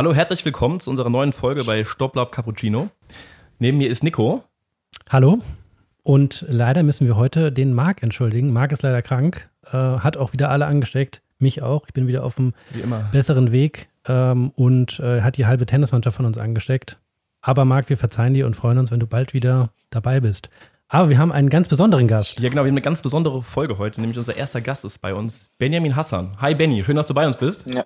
Hallo, herzlich willkommen zu unserer neuen Folge bei Stopplab Cappuccino. Neben mir ist Nico. Hallo. Und leider müssen wir heute den Marc entschuldigen. Marc ist leider krank, äh, hat auch wieder alle angesteckt, mich auch. Ich bin wieder auf dem besseren Weg ähm, und äh, hat die halbe Tennismannschaft von uns angesteckt. Aber Marc, wir verzeihen dir und freuen uns, wenn du bald wieder dabei bist. Aber wir haben einen ganz besonderen Gast. Ja, genau, wir haben eine ganz besondere Folge heute, nämlich unser erster Gast ist bei uns, Benjamin Hassan. Hi Benny, schön, dass du bei uns bist. Ja.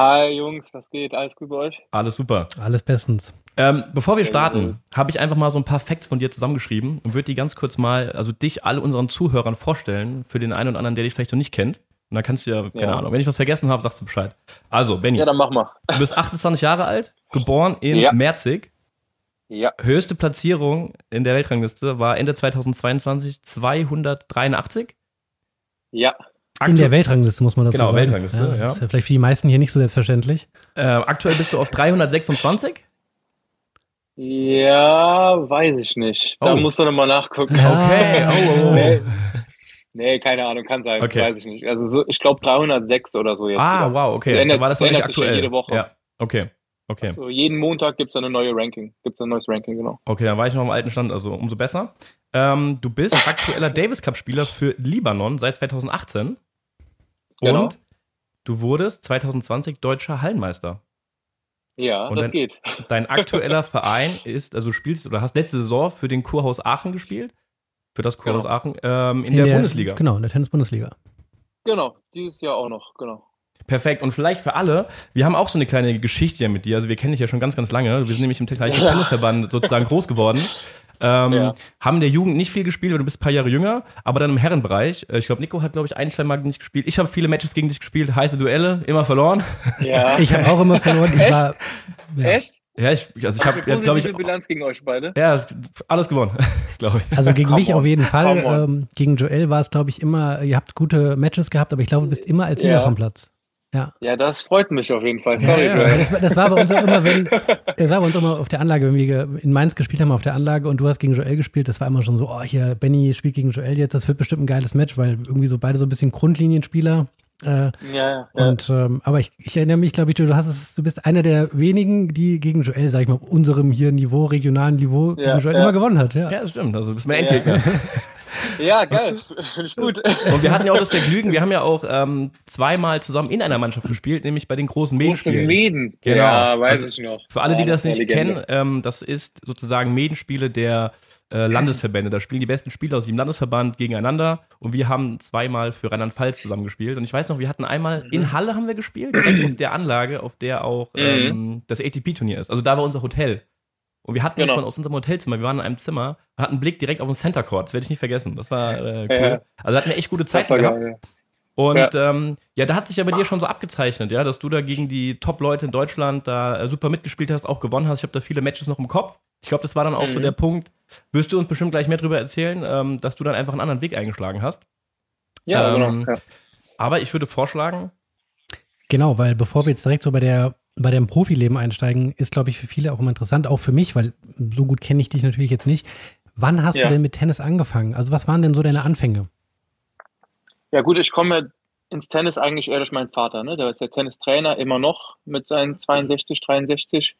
Hi Jungs, was geht? Alles gut bei euch? Alles super. Alles bestens. Ähm, bevor wir starten, habe ich einfach mal so ein paar Facts von dir zusammengeschrieben und würde die ganz kurz mal, also dich, alle unseren Zuhörern vorstellen, für den einen oder anderen, der dich vielleicht noch nicht kennt. Und dann kannst du ja, keine ja. Ahnung, wenn ich was vergessen habe, sagst du Bescheid. Also, Benny. Ja, dann mach mal. Du bist 28 Jahre alt, geboren in ja. Merzig. Ja. Höchste Platzierung in der Weltrangliste war Ende 2022 283. Ja. Aktu in der Weltrangliste muss man dazu genau, sagen. Genau, Weltrangliste, ja. ja. Ist ja vielleicht für die meisten hier nicht so selbstverständlich. Äh, aktuell bist du auf 326? Ja, weiß ich nicht. Da oh. musst du nochmal nachgucken. Okay, oh, oh, oh. Nee. nee. keine Ahnung, kann sein, okay. weiß ich nicht. Also so, ich glaube 306 oder so jetzt. Ah, wieder. wow, okay. Das ändert, war das nicht aktuell? jede Woche. Ja, okay. Okay. Also jeden Montag gibt es eine neue Ranking. Gibt es ein neues Ranking, genau. Okay, dann war ich noch am alten Stand, also umso besser. Ähm, du bist aktueller Davis Cup-Spieler für Libanon seit 2018. Genau. Und du wurdest 2020 deutscher Hallenmeister. Ja, und das dein, geht. Dein aktueller Verein ist, also spielst oder hast letzte Saison für den Kurhaus Aachen gespielt. Für das Kurhaus genau. Aachen ähm, in, in, der, der Bundesliga. Genau, in der Tennis-Bundesliga. Genau, dieses Jahr auch noch, genau. Perfekt. Und vielleicht für alle, wir haben auch so eine kleine Geschichte mit dir. Also wir kennen dich ja schon ganz, ganz lange. Wir sind nämlich im gleichen Tennisverband sozusagen groß geworden. Ähm, ja. Haben in der Jugend nicht viel gespielt, weil du bist ein paar Jahre jünger, aber dann im Herrenbereich. Äh, ich glaube, Nico hat, glaube ich, ein, zwei Mal nicht gespielt. Ich habe viele Matches gegen dich gespielt, heiße Duelle, immer verloren. Ja. Ich habe auch immer verloren. Ich Echt? War, ja. Echt? Ja, ich, also ich habe, ja, glaube ich, Bilanz gegen euch beide. Ja, alles gewonnen, glaube ich. Also gegen mich auf jeden Fall. Ähm, gegen Joel war es, glaube ich, immer. Ihr habt gute Matches gehabt, aber ich glaube, du bist immer als Sieger ja. vom Platz. Ja. ja, das freut mich auf jeden Fall. Sorry, ja, ja. Das, das, war bei uns auch immer, wenn, das war bei uns immer auf der Anlage, wenn wir in Mainz gespielt haben, auf der Anlage und du hast gegen Joel gespielt, das war immer schon so, oh, hier, Benny spielt gegen Joel jetzt, das wird bestimmt ein geiles Match, weil irgendwie so beide so ein bisschen Grundlinienspieler. Äh, ja, ja. Und, ähm, aber ich, ich, erinnere mich, glaube ich, du, hast es, du bist einer der wenigen, die gegen Joel, sag ich mal, auf unserem hier Niveau, regionalen Niveau, gegen Joel immer gewonnen hat. Ja, ja das stimmt. Also du bist mein Endgegner. Ja, geil. Finde ich gut. Und wir hatten ja auch das Vergnügen, wir haben ja auch ähm, zweimal zusammen in einer Mannschaft gespielt, nämlich bei den großen Medenspielen. Meden. Genau. Ja, weiß also, ich noch. Für alle, die das nicht kennen, ähm, das ist sozusagen Medenspiele der äh, Landesverbände. Da spielen die besten Spieler aus dem Landesverband gegeneinander und wir haben zweimal für Rheinland-Pfalz zusammen gespielt. Und ich weiß noch, wir hatten einmal in mhm. Halle haben wir gespielt, direkt auf der Anlage, auf der auch mhm. ähm, das ATP-Turnier ist. Also da war unser Hotel. Und wir hatten genau. von aus unserem Hotelzimmer, wir waren in einem Zimmer, hatten einen Blick direkt auf den Center Court. Das werde ich nicht vergessen. Das war äh, cool. Ja. Also hatten wir echt gute Zeit gehabt. Geil, ja. Und ja. Ähm, ja, da hat sich ja bei dir schon so abgezeichnet, ja, dass du da gegen die Top-Leute in Deutschland da äh, super mitgespielt hast, auch gewonnen hast. Ich habe da viele Matches noch im Kopf. Ich glaube, das war dann auch mhm. so der Punkt, wirst du uns bestimmt gleich mehr darüber erzählen, ähm, dass du dann einfach einen anderen Weg eingeschlagen hast. Ja, ähm, genau. Ja. Aber ich würde vorschlagen. Genau, weil bevor wir jetzt direkt so bei der bei deinem Profileben einsteigen, ist, glaube ich, für viele auch immer interessant, auch für mich, weil so gut kenne ich dich natürlich jetzt nicht. Wann hast ja. du denn mit Tennis angefangen? Also was waren denn so deine Anfänge? Ja gut, ich komme ins Tennis eigentlich eher durch meinen Vater. Ne? Der ist der Tennistrainer immer noch mit seinen 62, 63.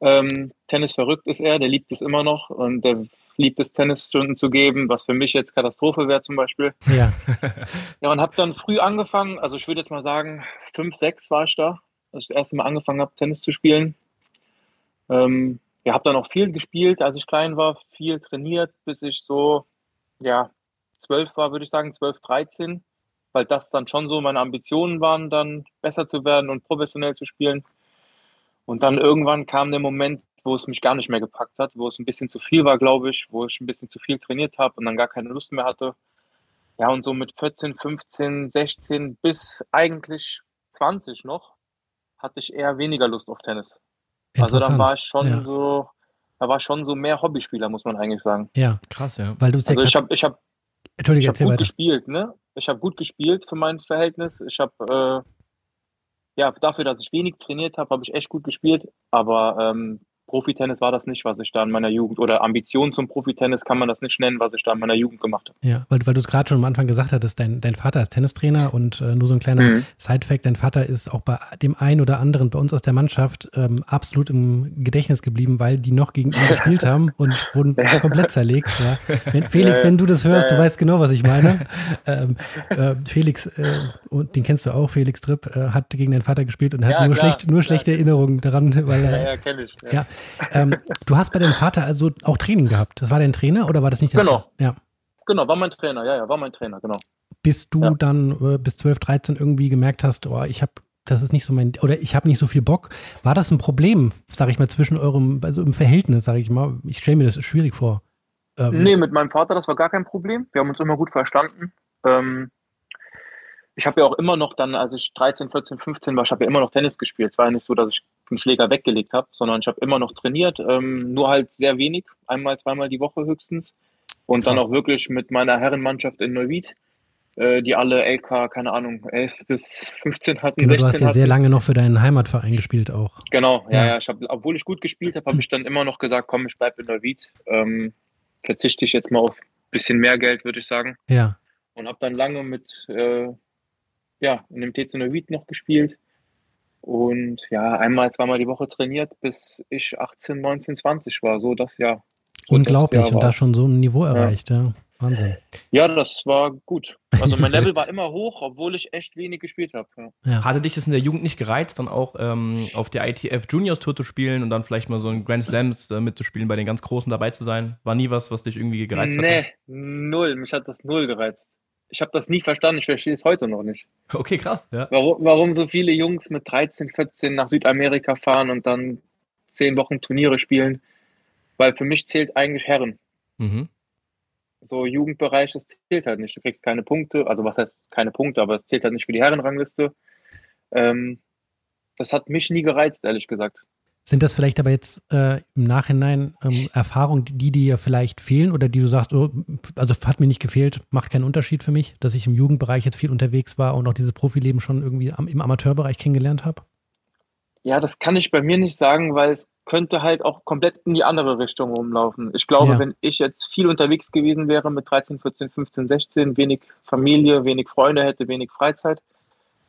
Ähm, Tennis verrückt ist er, der liebt es immer noch und der liebt es, Tennisstunden zu geben, was für mich jetzt Katastrophe wäre zum Beispiel. Ja. ja, und habe dann früh angefangen, also ich würde jetzt mal sagen, fünf, sechs war ich da als ich das erste Mal angefangen habe, Tennis zu spielen. Ähm, ja, habe dann auch viel gespielt, als ich klein war, viel trainiert, bis ich so, ja, zwölf war, würde ich sagen, zwölf, dreizehn, weil das dann schon so meine Ambitionen waren, dann besser zu werden und professionell zu spielen. Und dann irgendwann kam der Moment, wo es mich gar nicht mehr gepackt hat, wo es ein bisschen zu viel war, glaube ich, wo ich ein bisschen zu viel trainiert habe und dann gar keine Lust mehr hatte. Ja, und so mit 14, 15, 16 bis eigentlich 20 noch hatte ich eher weniger Lust auf Tennis. Also dann war ich schon ja. so, da war schon so mehr Hobbyspieler, muss man eigentlich sagen. Ja, krass, ja. Weil du also ich habe ich hab, Entschuldige, ich hab gut weiter. gespielt, ne? Ich habe gut gespielt für mein Verhältnis. Ich habe äh, ja dafür, dass ich wenig trainiert habe, habe ich echt gut gespielt. Aber ähm, Profitennis war das nicht, was ich da in meiner Jugend oder Ambition zum Profitennis kann man das nicht nennen, was ich da in meiner Jugend gemacht habe. Ja, weil, weil du es gerade schon am Anfang gesagt hattest, dein, dein Vater ist Tennistrainer und äh, nur so ein kleiner mhm. Side-Fact, dein Vater ist auch bei dem einen oder anderen bei uns aus der Mannschaft ähm, absolut im Gedächtnis geblieben, weil die noch gegen ihn gespielt haben und wurden komplett zerlegt. Ja. Wenn, Felix, wenn du das hörst, du weißt genau, was ich meine. Ähm, äh, Felix, äh, den kennst du auch, Felix Tripp, äh, hat gegen deinen Vater gespielt und hat ja, nur, schlecht, nur schlechte Erinnerungen daran, weil er, ja, ja, kenn ich. Ja. Ähm, du hast bei deinem Vater also auch Training gehabt. Das war dein Trainer oder war das nicht der Genau. Trainer? Ja. Genau, war mein Trainer, ja, ja, war mein Trainer, genau. Bis du ja. dann äh, bis 12, 13 irgendwie gemerkt hast, oh, ich habe das ist nicht so mein, oder ich habe nicht so viel Bock. War das ein Problem, sage ich mal, zwischen eurem, also im Verhältnis, sage ich mal? Ich stelle mir das schwierig vor. Ähm, nee, mit meinem Vater, das war gar kein Problem. Wir haben uns immer gut verstanden. Ähm, ich habe ja auch immer noch dann, als ich 13, 14, 15 war, ich habe ja immer noch Tennis gespielt. Es war ja nicht so, dass ich den Schläger weggelegt habe, sondern ich habe immer noch trainiert, ähm, nur halt sehr wenig, einmal, zweimal die Woche höchstens. Und Krass. dann auch wirklich mit meiner Herrenmannschaft in Neuwied, äh, die alle LK, keine Ahnung, 11 bis 15 hatten. Genau, 16 du hast ja hatten. sehr lange noch für deinen Heimatverein gespielt auch. Genau, ja, ja. ja ich hab, obwohl ich gut gespielt habe, habe ich dann immer noch gesagt, komm, ich bleibe in Neuwied. Ähm, verzichte ich jetzt mal auf ein bisschen mehr Geld, würde ich sagen. Ja. Und habe dann lange mit äh, ja, in dem TC Neuwied noch gespielt. Und ja, einmal, zweimal die Woche trainiert, bis ich 18, 19, 20 war. So das Jahr. So Unglaublich das Jahr und da schon so ein Niveau erreicht, ja. ja. Wahnsinn. Ja, das war gut. Also mein Level war immer hoch, obwohl ich echt wenig gespielt habe. Ja. Ja. Hatte dich das in der Jugend nicht gereizt, dann auch ähm, auf der ITF Juniors Tour zu spielen und dann vielleicht mal so ein Grand Slams äh, mitzuspielen, bei den ganz Großen dabei zu sein? War nie was, was dich irgendwie gereizt hat? Nee, null. Mich hat das null gereizt ich habe das nie verstanden, ich verstehe es heute noch nicht. Okay, krass. Ja. Warum, warum so viele Jungs mit 13, 14 nach Südamerika fahren und dann zehn Wochen Turniere spielen? Weil für mich zählt eigentlich Herren. Mhm. So Jugendbereich, das zählt halt nicht. Du kriegst keine Punkte, also was heißt keine Punkte, aber es zählt halt nicht für die Herrenrangliste. Ähm, das hat mich nie gereizt, ehrlich gesagt. Sind das vielleicht aber jetzt äh, im Nachhinein ähm, Erfahrungen, die dir vielleicht fehlen oder die du sagst, oh, also hat mir nicht gefehlt, macht keinen Unterschied für mich, dass ich im Jugendbereich jetzt viel unterwegs war und auch dieses Profileben schon irgendwie am, im Amateurbereich kennengelernt habe? Ja, das kann ich bei mir nicht sagen, weil es könnte halt auch komplett in die andere Richtung rumlaufen. Ich glaube, ja. wenn ich jetzt viel unterwegs gewesen wäre mit 13, 14, 15, 16, wenig Familie, wenig Freunde hätte, wenig Freizeit,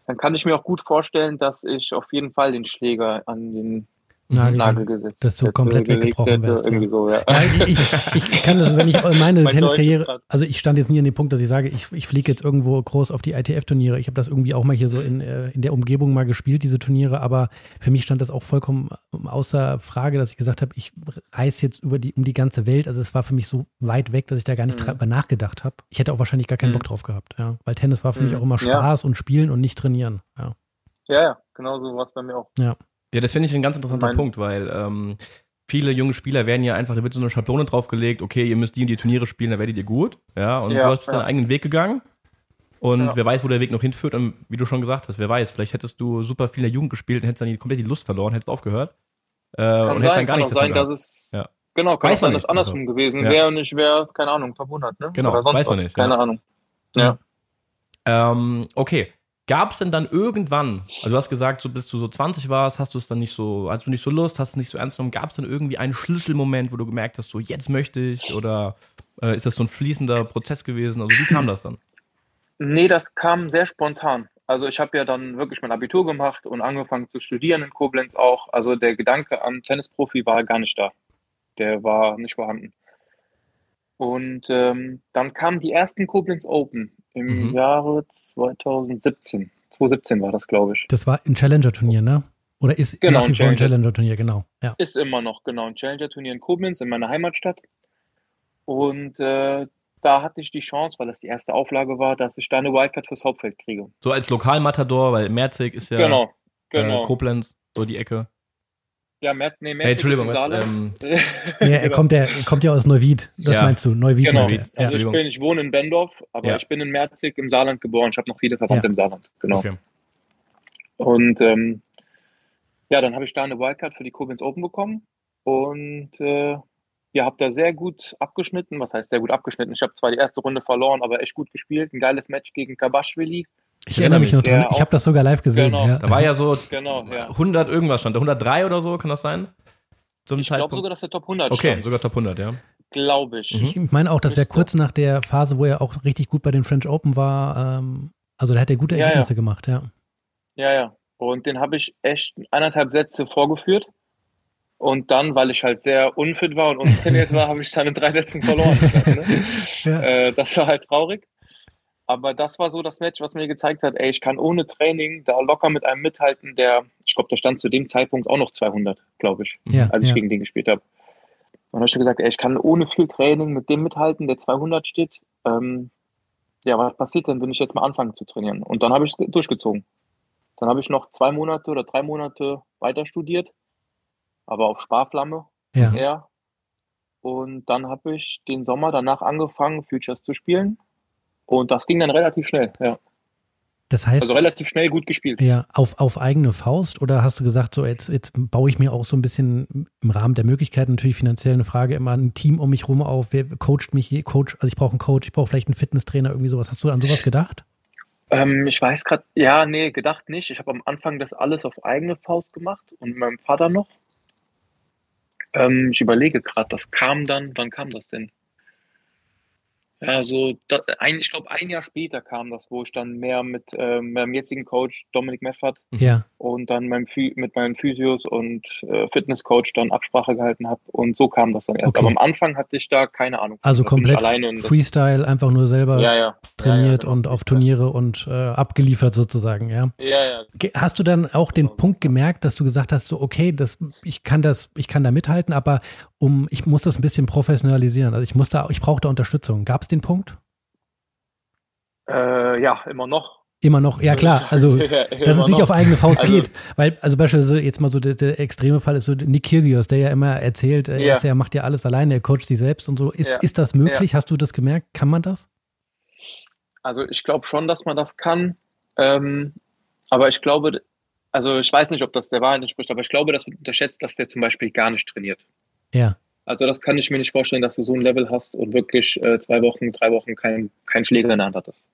dann kann ich mir auch gut vorstellen, dass ich auf jeden Fall den Schläger an den Nagel, Nagel gesetzt. Dass du komplett weggebrochen wärst. Irgendwie ja. So, ja. ja ich, ich, ich, kann das, wenn ich meine mein Tenniskarriere, also ich stand jetzt nie an dem Punkt, dass ich sage, ich, ich fliege jetzt irgendwo groß auf die ITF-Turniere. Ich habe das irgendwie auch mal hier so in, äh, in der Umgebung mal gespielt, diese Turniere, aber für mich stand das auch vollkommen außer Frage, dass ich gesagt habe, ich reise jetzt über die, um die ganze Welt. Also es war für mich so weit weg, dass ich da gar nicht mhm. drüber nachgedacht habe. Ich hätte auch wahrscheinlich gar keinen mhm. Bock drauf gehabt, ja. Weil Tennis war für mhm. mich auch immer Spaß und Spielen und nicht trainieren. Ja, ja, ja genau so war es bei mir auch. Ja. Ja, das finde ich ein ganz interessanter Punkt, weil ähm, viele junge Spieler werden ja einfach, da wird so eine Schablone draufgelegt, okay, ihr müsst die und die Turniere spielen, da werdet ihr gut. Ja, und ja, du hast ja. deinen eigenen Weg gegangen. Und ja. wer weiß, wo der Weg noch hinführt. Und wie du schon gesagt hast, wer weiß, vielleicht hättest du super viel in der Jugend gespielt und hättest dann die, komplett die Lust verloren, hättest aufgehört. Äh, kann und sein, dann gar kann auch sein, dass es. Ja. Genau, kann weiß auch sein, dass es andersrum also, gewesen ja. wäre und ich wäre, keine Ahnung, Top 100, ne? Genau, weiß man was. nicht. Keine Ahnung. Ja. Ähm, okay, Gab es denn dann irgendwann, also du hast gesagt, so bis du so 20 warst, hast du es dann nicht so, hast du nicht so Lust, hast es nicht so ernst genommen, gab es dann irgendwie einen Schlüsselmoment, wo du gemerkt hast, so jetzt möchte ich oder äh, ist das so ein fließender Prozess gewesen? Also wie kam das dann? Nee, das kam sehr spontan. Also ich habe ja dann wirklich mein Abitur gemacht und angefangen zu studieren in Koblenz auch. Also der Gedanke am Tennisprofi war gar nicht da. Der war nicht vorhanden. Und ähm, dann kamen die ersten Koblenz Open im mhm. Jahre 2017. 2017 war das, glaube ich. Das war ein Challenger-Turnier, ne? Oder ist genau, ein Challenger. Challenger-Turnier, genau. Ja. Ist immer noch, genau, ein Challenger-Turnier in Koblenz, in meiner Heimatstadt. Und äh, da hatte ich die Chance, weil das die erste Auflage war, dass ich da eine Wildcard fürs Hauptfeld kriege. So als Lokalmatador, weil Merzig ist ja genau, genau. Äh, Koblenz, so die Ecke. Ja, Mert, nee, Mert hey, Entschuldigung, ähm, ja, er, kommt ja, kommt ja aus Neuwied, das ja. meinst du, Neuwied. Genau, Neuwied. also ich, bin, ich wohne in Bendorf, aber ja. ich bin in Merzig im Saarland geboren, ich habe noch viele Verwandte im Saarland, genau. Okay. Und ähm, ja, dann habe ich da eine Wildcard für die Koblenz Open bekommen und äh, ja, habe da sehr gut abgeschnitten, was heißt sehr gut abgeschnitten, ich habe zwar die erste Runde verloren, aber echt gut gespielt, ein geiles Match gegen Kabashvili ich erinnere mich noch dran. Ich habe das sogar live gesehen. Genau. Ja. Da war ja so genau, ja. 100 irgendwas stand, 103 oder so, kann das sein? zum ich Zeitpunkt? glaube sogar, dass er Top 100 Okay, stand. sogar Top 100, ja. Glaube ich. Mhm. Ich meine auch, das wäre kurz nach der Phase, wo er auch richtig gut bei den French Open war. Ähm, also da hat er gute Ja, ja. Ergebnisse gemacht, ja. Ja, ja. Und den habe ich echt eineinhalb Sätze vorgeführt. Und dann, weil ich halt sehr unfit war und untrainiert war, habe ich dann in drei Sätzen verloren. ne? Ja. äh, das war halt traurig. Aber das war so das Match, was mir gezeigt hat, ey, ich kann ohne Training da locker mit einem mithalten, der, ich glaube, der stand zu dem Zeitpunkt auch noch 200, glaube ich, Ja, als ich ja. gegen den gespielt habe. Und habe ich gesagt, ey, ich kann ohne viel Training mit dem mithalten, der 200 steht. Ähm, ja, was passiert denn, wenn ich jetzt mal anfange zu trainieren? Und dann habe ich es durchgezogen. Dann habe ich noch zwei Monate oder drei Monate weiter studiert, aber auf Sparflamme ja. eher. Und dann habe ich den Sommer danach angefangen, Futures zu spielen. Und das ging dann relativ schnell, ja. Das heißt, Also relativ schnell gut gespielt. ja, auf, auf eigene Faust oder hast du gesagt, so jetzt, jetzt baue ich mir auch so ein bisschen im Rahmen der Möglichkeiten natürlich finanziell eine Frage immer ein Team um mich rum auf, wer coacht mich, Coach, also ich brauche einen Coach, ich brauche vielleicht einen Fitnesstrainer, irgendwie sowas. Hast du an sowas gedacht? Ähm, ich weiß gerade, ja, nee, gedacht nicht. Ich habe am Anfang das alles auf eigene Faust gemacht und mit meinem Vater noch. Ähm, ich überlege gerade, das kam dann, wann kam das denn? Ja, so, da, ein, ich glaube, ein Jahr später kam das, wo ich dann mehr mit ähm, meinem jetzigen Coach Dominik Meffert Ja, und dann meinem mit meinen Physios und äh, Fitnesscoach dann Absprache gehalten habe und so kam das dann erst. Okay. Aber am Anfang hatte ich da keine Ahnung. also komplett alleine und das- Freestyle, einfach nur selber Ja, ja. trainiert genau. und auf Turniere und äh, abgeliefert sozusagen, ja. Hast du dann auch den Genau. Punkt gemerkt, dass du gesagt hast, so okay, das, ich kann das, ich kann da mithalten, aber um, ich muss das ein bisschen professionalisieren. Also ich muss da, ich brauche da Unterstützung. Gab es den Punkt? Äh, ja, immer noch. Immer noch, ja klar, also dass es nicht auf eigene Faust Also- geht. Weil, also beispielsweise jetzt mal so der, der extreme Fall ist so Nick Kyrgios, der ja immer erzählt, er, Ja. ist, er macht ja alles alleine, er coacht sich selbst und so. Ist, Ja. ist das möglich? Hast du das gemerkt? Kann man das? Also ich glaube schon, dass man das kann. Ähm, aber ich glaube, also ich weiß nicht, ob das der Wahrheit entspricht, aber ich glaube, das wird unterschätzt, dass der zum Beispiel gar nicht trainiert. Ja. Also das kann ich mir nicht vorstellen, dass du so ein Level hast und wirklich äh, zwei Wochen, drei Wochen keinen kein Schläger in der Hand hattest.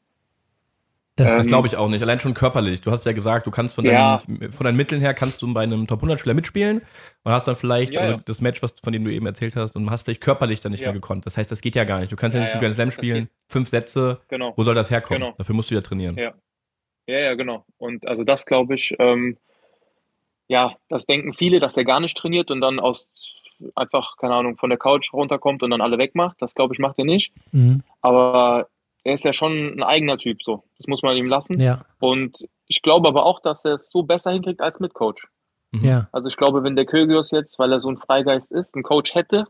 Das, Ähm, glaube ich auch nicht. Allein schon körperlich. Du hast ja gesagt, du kannst von, Ja. deinen, von deinen Mitteln her kannst du bei einem Top 100 Spieler mitspielen und hast dann vielleicht Ja, also ja. das Match, was, von dem du eben erzählt hast, und hast vielleicht körperlich dann nicht mehr gekonnt. Das heißt, das geht ja gar nicht. Du kannst ja, nicht ja. im Grand Slam spielen, fünf Sätze. Genau. Wo soll das herkommen? Genau. Dafür musst du ja trainieren. Ja. Ja, ja, genau. Und also das glaube ich, ähm, ja, das denken viele, dass er gar nicht trainiert und dann aus einfach, keine Ahnung, von der Couch runterkommt und dann alle wegmacht. Das glaube ich, macht er nicht. Mhm. Aber er ist ja schon ein eigener Typ, so. Das muss man ihm lassen. Ja, Und ich glaube aber auch, dass er es so besser hinkriegt als mit Coach. Mhm. ja. Also ich glaube, wenn der Kyrgios jetzt, weil er so ein Freigeist ist, einen Coach hätte,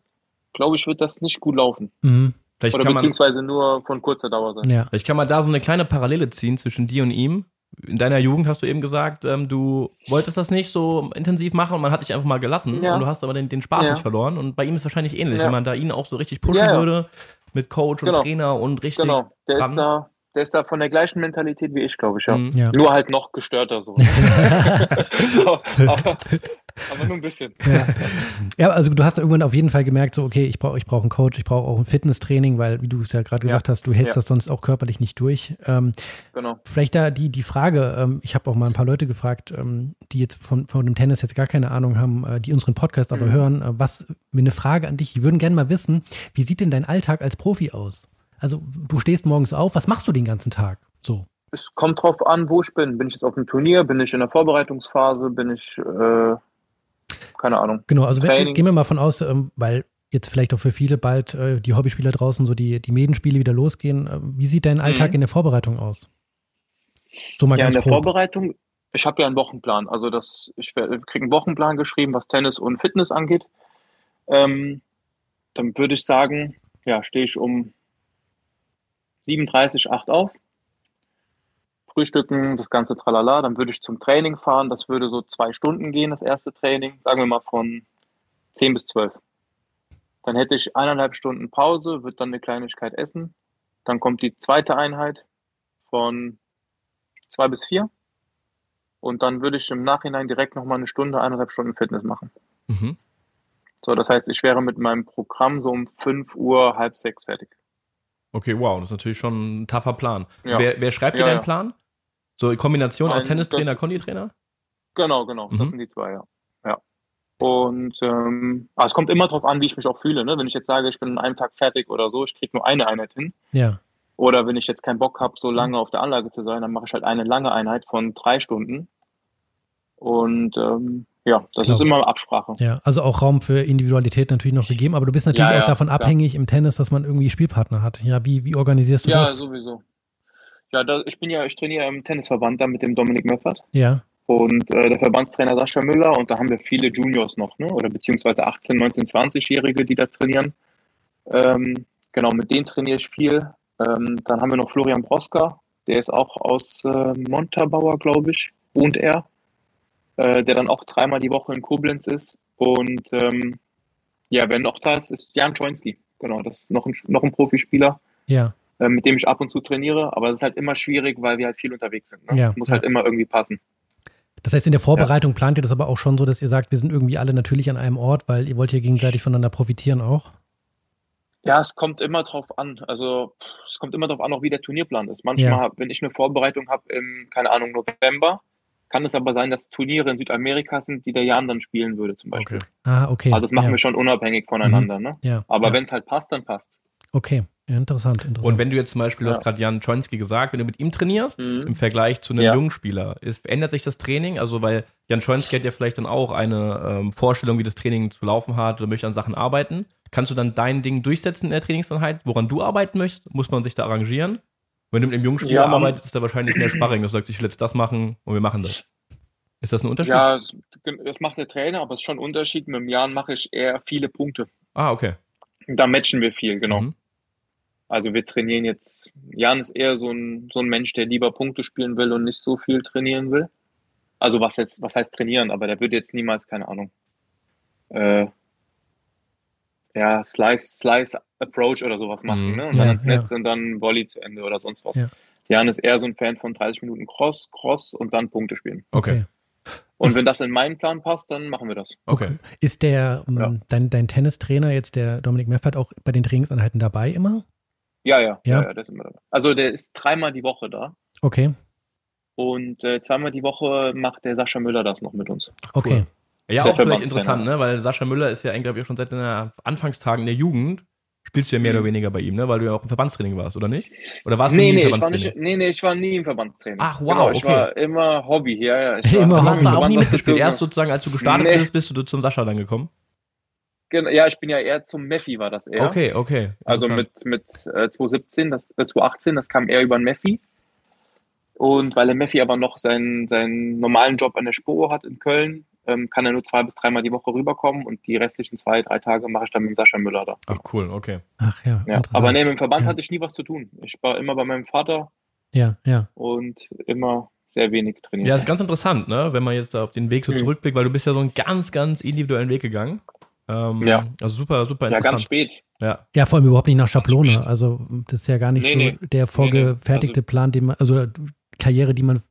glaube ich, wird das nicht gut laufen. Mhm. Vielleicht, Oder kann man, beziehungsweise nur von kurzer Dauer sein. Ja. vielleicht kann man da so eine kleine Parallele ziehen zwischen dir und ihm. In deiner Jugend hast du eben gesagt, ähm, du wolltest das nicht so intensiv machen und man hat dich einfach mal gelassen Ja. und du hast aber den, den Spaß Ja. nicht verloren. Und bei ihm ist es wahrscheinlich ähnlich, Ja. wenn man da ihn auch so richtig pushen würde mit Coach und Genau. Trainer und richtig. Genau. Der dran. ist da, der ist da von der gleichen Mentalität wie ich, glaube ich, ja. Mhm. Ja. Nur halt noch gestörter so. so aber, aber nur ein bisschen. Ja. ja, also du hast irgendwann auf jeden Fall gemerkt, so, okay, ich brauche ich brauch einen Coach, ich brauche auch ein Fitnesstraining, weil, wie du es ja gerade Ja. gesagt hast, du hältst Ja. das sonst auch körperlich nicht durch. Ähm, Genau. vielleicht da die, die Frage, ähm, ich habe auch mal ein paar Leute gefragt, ähm, die jetzt von, von dem Tennis jetzt gar keine Ahnung haben, äh, die unseren Podcast aber Mhm. hören, äh, was, eine Frage an dich, die würden gerne mal wissen, wie sieht denn dein Alltag als Profi aus? Also du stehst morgens auf, was machst du den ganzen Tag? So. Es kommt drauf an, wo ich bin. Bin ich jetzt auf dem Turnier? Bin ich in der Vorbereitungsphase? Bin ich, äh, keine Ahnung. Genau, also wenn, gehen wir mal von aus, ähm, weil jetzt vielleicht auch für viele bald äh, die Hobbyspieler draußen so die, die Medenspiele wieder losgehen. Äh, wie sieht dein Alltag Mhm. in der Vorbereitung aus? So mal Ja, in ganz der grob. Vorbereitung, ich habe ja einen Wochenplan. Also das, ich kriege einen Wochenplan geschrieben, was Tennis und Fitness angeht. Ähm, dann würde ich sagen, ja, stehe ich um 7.30 8 auf. Frühstücken, das ganze Tralala. Dann würde ich zum Training fahren. Das würde so zwei Stunden gehen, das erste Training. Sagen wir mal von 10 bis 12. Dann hätte ich eineinhalb Stunden Pause, würde dann eine Kleinigkeit essen. Dann kommt die zweite Einheit von zwei bis vier. Und dann würde ich im Nachhinein direkt nochmal eine Stunde, eineinhalb Stunden Fitness machen. Mhm. So, das heißt, ich wäre mit meinem Programm so um 5 Uhr, halb sechs fertig. Okay, wow, das ist natürlich schon ein tougher Plan. Ja. Wer, wer schreibt dir Ja, deinen ja. Plan? So in Kombination aus Nein, Tennistrainer, das- Konditrainer? Genau, genau. Mhm. Das sind die zwei, ja. Und ähm, also es kommt immer darauf an, wie ich mich auch fühle. Ne? Wenn ich jetzt sage, ich bin an einem Tag fertig oder so, ich kriege nur eine Einheit hin. Ja. Oder wenn ich jetzt keinen Bock habe, so lange auf der Anlage zu sein, dann mache ich halt eine lange Einheit von drei Stunden. Und ähm, ja, das Glaube. ist immer Absprache. Ja, also auch Raum für Individualität natürlich noch gegeben, aber du bist natürlich ja, ja, auch davon klar. abhängig im Tennis, dass man irgendwie Spielpartner hat. Ja, wie, wie organisierst du ja, das? Ja, sowieso. Ja, da, ich bin ja, ich trainiere im Tennisverband da mit dem Dominik Meffert. Ja. Und äh, der Verbandstrainer Sascha Müller und da haben wir viele Juniors noch, ne? Oder beziehungsweise 18, 19, 20-Jährige, die da trainieren. Ähm, genau, mit denen trainiere ich viel. Ähm, dann haben wir noch Florian Broska, der ist auch aus äh, Montabaur, glaube ich, wohnt er, äh, der dann auch dreimal die Woche in Koblenz ist. Und ähm, ja, wer noch da ist, ist Jan Czojnski. Genau, das ist noch ein, noch ein Profispieler. Ja. Äh, mit dem ich ab und zu trainiere, aber es ist halt immer schwierig, weil wir halt viel unterwegs sind. Ne? Ja, es muss halt ja. halt immer irgendwie passen. Das heißt, in der Vorbereitung ja. plant ihr das aber auch schon so, dass ihr sagt, wir sind irgendwie alle natürlich an einem Ort, weil ihr wollt hier gegenseitig voneinander profitieren auch? Ja, es kommt immer drauf an. Also es kommt immer drauf an, auch wie der Turnierplan ist. Manchmal, wenn ich eine Vorbereitung habe im, keine Ahnung, November, kann es aber sein, dass Turniere in Südamerika sind, die der Jan dann spielen würde, zum Beispiel. Okay. Ah, okay. Also das machen ja. wir schon unabhängig voneinander. Mhm. Ne? Ja. Aber ja. wenn es halt passt, dann passt Okay. Interessant, interessant. Und wenn du jetzt zum Beispiel, du hast gerade Jan Czonski gesagt, wenn du mit ihm trainierst, mhm. im Vergleich zu einem ja. jungen Spieler, ist, ändert sich das Training? Also, weil Jan Czonski hat ja vielleicht dann auch eine ähm, Vorstellung, wie das Training zu laufen hat oder möchte an Sachen arbeiten. Kannst du dann dein Ding durchsetzen in der Trainingseinheit, woran du arbeiten möchtest? Muss man sich da arrangieren? Wenn du mit einem jungen Spieler ja, arbeitest, ist da wahrscheinlich mehr Sparring. Du sagst, ich will jetzt das machen und wir machen das. Ist das ein Unterschied? Ja, das macht der Trainer, aber es ist schon ein Unterschied. Mit dem Jan mache ich eher viele Punkte. Ah, okay. Da matchen wir viel, genau. Mhm. Also wir trainieren jetzt, Jan ist eher so ein, so ein Mensch, der lieber Punkte spielen will und nicht so viel trainieren will. Also was jetzt, was heißt trainieren, aber der würde jetzt niemals, keine Ahnung, äh, ja, Slice, Slice Approach oder sowas machen, mhm. ne? Und dann ja, ans Netz ja. und dann Volley zu Ende oder sonst was. Ja. Jan ist eher so ein Fan von 30 Minuten Cross, Cross und dann Punkte spielen. Okay. Und ist, wenn das in meinen Plan passt, dann machen wir das. Okay. Ist der, ja. dein, dein Tennistrainer jetzt, der Dominik Meffert, auch bei den Trainingsanheiten dabei immer? Ja, ja, ja, ja, der ist immer dabei. Also der ist dreimal die Woche da. Okay. Und äh, zweimal die Woche macht der Sascha Müller das noch mit uns. Cool. Ja, auch vielleicht interessant, ne? Weil Sascha Müller ist ja eigentlich, glaube ich, schon seit den Anfangstagen der Jugend. Spielst du ja mehr mhm. oder weniger bei ihm, ne? Weil du ja auch im Verbandstraining warst, oder nicht? Oder warst nee, du nie nee, im Verbandstraining? Ich war nicht, nee, nee, ich war nie im Verbandstraining. Ach, wow, genau, ich okay. war immer Hobby, ja, ja. Ich immer war hast du auch nie mitgespielt? Erst sozusagen, als du gestartet nee. bist, bist du zum Sascha dann gekommen? Ja, ich bin ja eher zum Meffi, war das eher. Okay, okay. Also mit, mit äh, 2017, das, äh, 2018, das kam eher über den Meffi. Und weil der Meffi aber noch seinen, seinen normalen Job an der Spur hat in Köln, ähm, kann er nur zwei bis dreimal die Woche rüberkommen und die restlichen zwei, drei Tage mache ich dann mit Sascha Müller da. Ach cool, okay. Ach ja. ja aber nee, mit dem Verband ja. hatte ich nie was zu tun. Ich war immer bei meinem Vater. Ja, ja. Und immer sehr wenig trainiert. Ja, ist ganz interessant, ne? wenn man jetzt auf den Weg so mhm. zurückblickt, weil du bist ja so einen ganz, ganz individuellen Weg gegangen. Ähm, ja. Also super, super interessant. Ja, ganz spät. Ja. ja, vor allem überhaupt nicht nach Schablone. Also das ist ja gar nicht nee, so nee. der vorgefertigte nee, also, Plan, den man, also Karriere, die man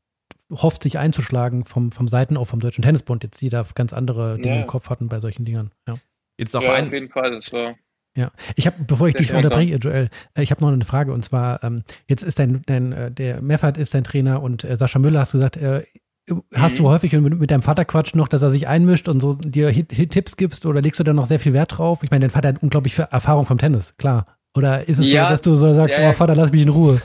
hofft, sich einzuschlagen vom, vom Seiten auch vom Deutschen Tennisbund, jetzt die da ganz andere Dinge ja. im Kopf hatten bei solchen Dingern. Ja, jetzt auch ja ein, auf jeden Fall, das war. Ja, ich habe, bevor ich dich unterbreche, Joel, äh, ich habe noch eine Frage und zwar, ähm, jetzt ist dein, dein äh, der Meffert ist dein Trainer und äh, Sascha Müller hast gesagt, äh, Hast mhm. du häufig mit, mit, deinem Vater quatscht noch, dass er sich einmischt und so dir Hit, Hit Tipps gibst oder legst du da noch sehr viel Wert drauf? Ich meine, dein Vater hat unglaublich viel Erfahrung vom Tennis, klar. Oder ist es ja, so, dass du so sagst, ja, oh Vater, lass mich in Ruhe?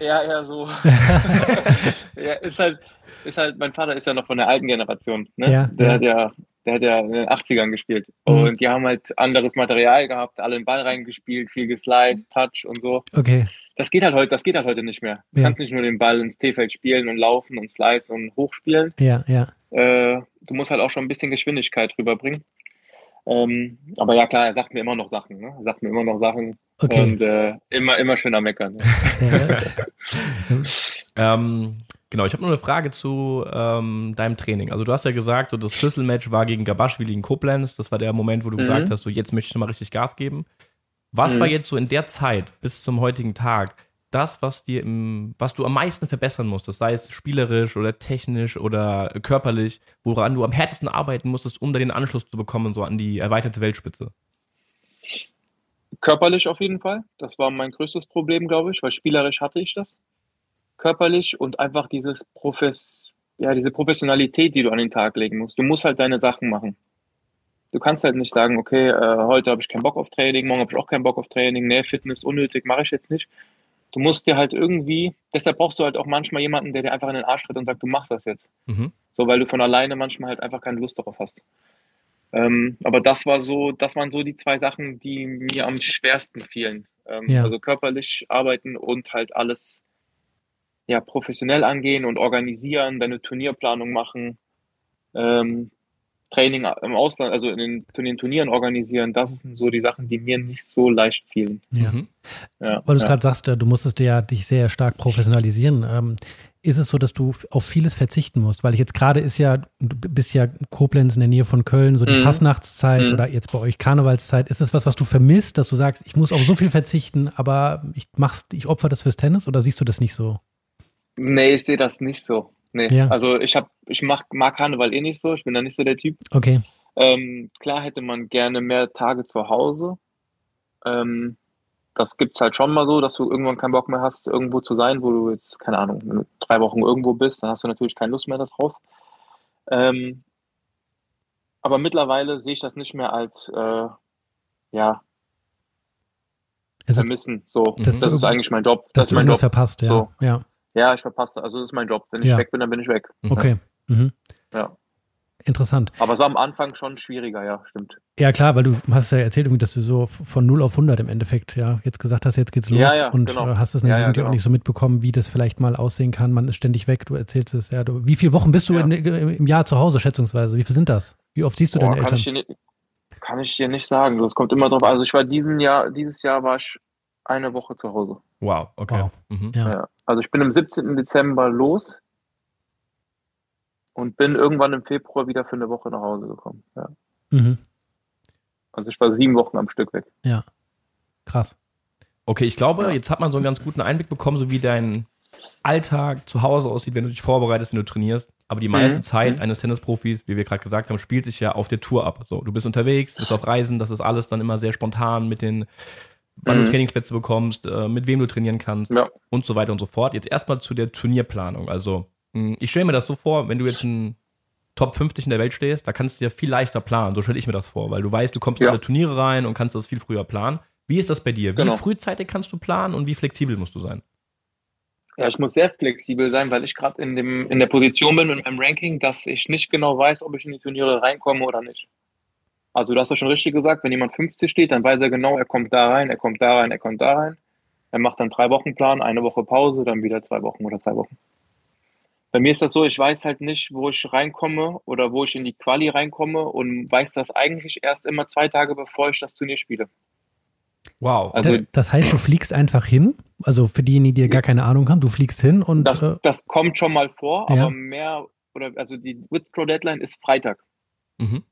Ja, ja, so. ja, ist halt, ist halt, mein Vater ist ja noch von der alten Generation. Ne? Ja, der hat ja, der hat ja in den 80ern gespielt. Mhm. Und die haben halt anderes Material gehabt, alle den Ball reingespielt, viel gesliced, Touch und so. Okay. Das geht halt heute, das geht halt heute nicht mehr. Du ja. kannst nicht nur den Ball ins T-Feld spielen und laufen und slice und hochspielen. Ja, ja. Äh, du musst halt auch schon ein bisschen Geschwindigkeit rüberbringen. Ähm, aber ja, klar, er sagt mir immer noch Sachen. Ne? Er sagt mir immer noch Sachen. Okay. Und äh, immer, immer schön am Meckern. Ähm, genau, ich habe nur eine Frage zu ähm, deinem Training. Also du hast ja gesagt, so das Schlüsselmatch war gegen Gabaschwili in Koblenz. Das war der Moment, wo du mhm. gesagt hast, so jetzt möchte ich mal richtig Gas geben. Was mhm. war jetzt so in der Zeit bis zum heutigen Tag das, was dir im, was du am meisten verbessern musstest, sei es spielerisch oder technisch oder körperlich, woran du am härtesten arbeiten musstest, um da den Anschluss zu bekommen, so an die erweiterte Weltspitze? Körperlich auf jeden Fall. Das war mein größtes Problem, glaube ich, weil spielerisch hatte ich das. Körperlich und einfach dieses Profes ja, diese Professionalität, die du an den Tag legen musst. Du musst halt deine Sachen machen. Du kannst halt nicht sagen, okay, äh, heute habe ich keinen Bock auf Training, morgen habe ich auch keinen Bock auf Training, nee, Fitness unnötig, mache ich jetzt nicht. Du musst dir halt irgendwie, deshalb brauchst du halt auch manchmal jemanden, der dir einfach in den Arsch tritt und sagt, du machst das jetzt. Mhm. So, weil du von alleine manchmal halt einfach keine Lust darauf hast. Ähm, aber das war so, das waren so die zwei Sachen, die mir am schwersten fielen. Ähm, ja. Also körperlich arbeiten und halt alles ja, professionell angehen und organisieren, deine Turnierplanung machen, ähm, Training im Ausland, also in den, in den, Turnieren organisieren, das sind so die Sachen, die mir nicht so leicht fielen. Ja. Mhm. ja Weil du ja. gerade sagst, du musstest ja dich sehr stark professionalisieren. Ähm, ist es so, dass du auf vieles verzichten musst? Weil ich jetzt gerade ist ja, du bist ja Koblenz in der Nähe von Köln, so die mhm. Fastnachtszeit mhm. oder jetzt bei euch Karnevalszeit. Ist es was, was du vermisst, dass du sagst, ich muss auf so viel verzichten, aber ich mach's, ich opfer das fürs Tennis oder siehst du das nicht so? Nee, ich sehe das nicht so. Nee, ja. also ich habe, ich mach, mag Karneval eh nicht so, ich bin da nicht so der Typ. Okay. Ähm, klar hätte man gerne mehr Tage zu Hause. Ähm, das gibt's halt schon mal so, dass du irgendwann keinen Bock mehr hast, irgendwo zu sein, wo du jetzt, keine Ahnung, du drei Wochen irgendwo bist, dann hast du natürlich keine Lust mehr darauf. Ähm, aber mittlerweile sehe ich das nicht mehr als, äh, ja, also, vermissen. So, das, das ist eigentlich mein Job. Das ist mein Job. verpasst, ja. So. ja. Ja, ich verpasse. Also das ist mein Job. Wenn ich ja. weg bin, dann bin ich weg. Mhm. Okay. Mhm. Ja. Interessant. Aber es war am Anfang schon schwieriger, ja, stimmt. Ja, klar, weil du hast ja erzählt, dass du so von 0 auf 100 im Endeffekt, ja, jetzt gesagt hast, jetzt geht's los ja, ja, und genau. Äh, hast es ja, genau. auch nicht so mitbekommen, wie das vielleicht mal aussehen kann. Man ist ständig weg, du erzählst es, ja. Du, wie viele Wochen bist du in, im Jahr zu Hause, schätzungsweise? Wie viel sind das? Wie oft siehst du Boah, deine Eltern? Kann ich, nicht, kann ich dir nicht sagen. Das kommt immer drauf. Also ich war diesen Jahr, dieses Jahr war ich eine Woche zu Hause. Wow, okay. Wow. Mhm. Ja. Also ich bin am 17. Dezember los und bin irgendwann im Februar wieder für eine Woche nach Hause gekommen. Ja. Mhm. Also ich war sieben Wochen am Stück weg. Ja. Krass. Okay, ich glaube, ja. jetzt hat man so einen ganz guten Einblick bekommen, so wie dein Alltag zu Hause aussieht, wenn du dich vorbereitest, wenn du trainierst. Aber die meiste mhm. Zeit mhm. eines Tennisprofis, wie wir gerade gesagt haben, spielt sich ja auf der Tour ab. So, du bist unterwegs, bist auf Reisen, das ist alles dann immer sehr spontan mit den wann mhm. du Trainingsplätze bekommst, äh, mit wem du trainieren kannst ja. und so weiter und so fort. Jetzt erstmal zu der Turnierplanung. Also, hm, ich stelle mir das so vor, wenn du jetzt ein Top 50 in der Welt stehst, da kannst du dir viel leichter planen. So stelle ich mir das vor, weil du weißt, du kommst ja. in alle Turniere rein und kannst das viel früher planen. Wie ist das bei dir? Wie genau. frühzeitig kannst du planen und wie flexibel musst du sein? Ja, ich muss sehr flexibel sein, weil ich gerade in, in der Position bin mit meinem Ranking, dass ich nicht genau weiß, ob ich in die Turniere reinkomme oder nicht. Also du hast ja schon richtig gesagt, wenn jemand 50 steht, dann weiß er genau, er kommt da rein, er kommt da rein, er kommt da rein. Er macht dann drei Wochen Plan, eine Woche Pause, dann wieder zwei Wochen oder drei Wochen. Bei mir ist das so, ich weiß halt nicht, wo ich reinkomme oder wo ich in die Quali reinkomme und weiß das eigentlich erst immer zwei Tage, bevor ich das Turnier spiele. Wow. Also, das heißt, du fliegst einfach hin? Also für diejenigen, die gar keine Ahnung haben, du fliegst hin und. Das, äh, das kommt schon mal vor, ja. aber mehr, oder also die Withdraw Deadline ist Freitag. Mhm.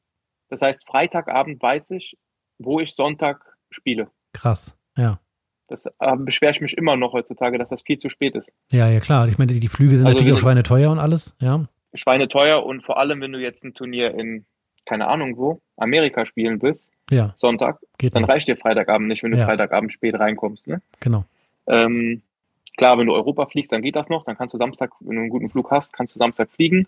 Das heißt, Freitagabend weiß ich, wo ich Sonntag spiele. Krass, ja. Das äh, beschwere ich mich immer noch heutzutage, dass das viel zu spät ist. Ja, ja, klar. Ich meine, die Flüge sind also natürlich auch schweineteuer und alles, ja. Schweineteuer und vor allem, wenn du jetzt ein Turnier in, keine Ahnung wo, Amerika spielen willst, ja. Sonntag, Geht dann nicht. reicht dir Freitagabend nicht, wenn du ja. Freitagabend spät reinkommst. Ne? Genau. Ähm, klar, wenn du Europa fliegst, dann geht das noch. Dann kannst du Samstag, wenn du einen guten Flug hast, kannst du Samstag fliegen.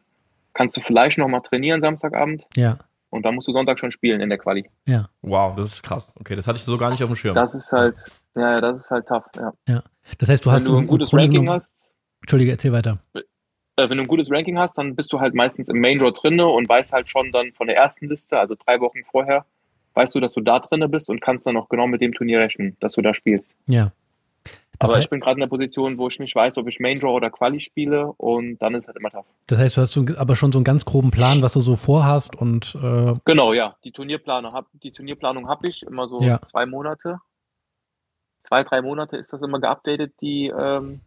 Kannst du vielleicht noch mal trainieren Samstagabend. Ja. Und dann musst du Sonntag schon spielen in der Quali. Ja. Wow, das ist krass. Okay, das hatte ich so gar nicht auf dem Schirm. Das ist halt, ja, das ist halt tough, ja. Ja. Das heißt, du wenn hast du ein gutes Ranking genommen, hast. Entschuldige, erzähl weiter. Äh, wenn du ein gutes Ranking hast, dann bist du halt meistens im Main Draw drinne und weißt halt schon dann von der ersten Liste, also drei Wochen vorher, weißt du, dass du da drinne bist und kannst dann auch genau mit dem Turnier rechnen, dass du da spielst. Ja. Das aber heißt, ich bin gerade in der Position, wo ich nicht weiß, ob ich Main Draw oder Quali spiele und dann ist halt immer tough. Das heißt, du hast so, aber schon so einen ganz groben Plan, was du so vorhast und äh genau, ja, die Turnierplanung hab, die Turnierplanung habe ich immer so ja. zwei Monate, zwei drei Monate ist das immer geupdatet, die ähm,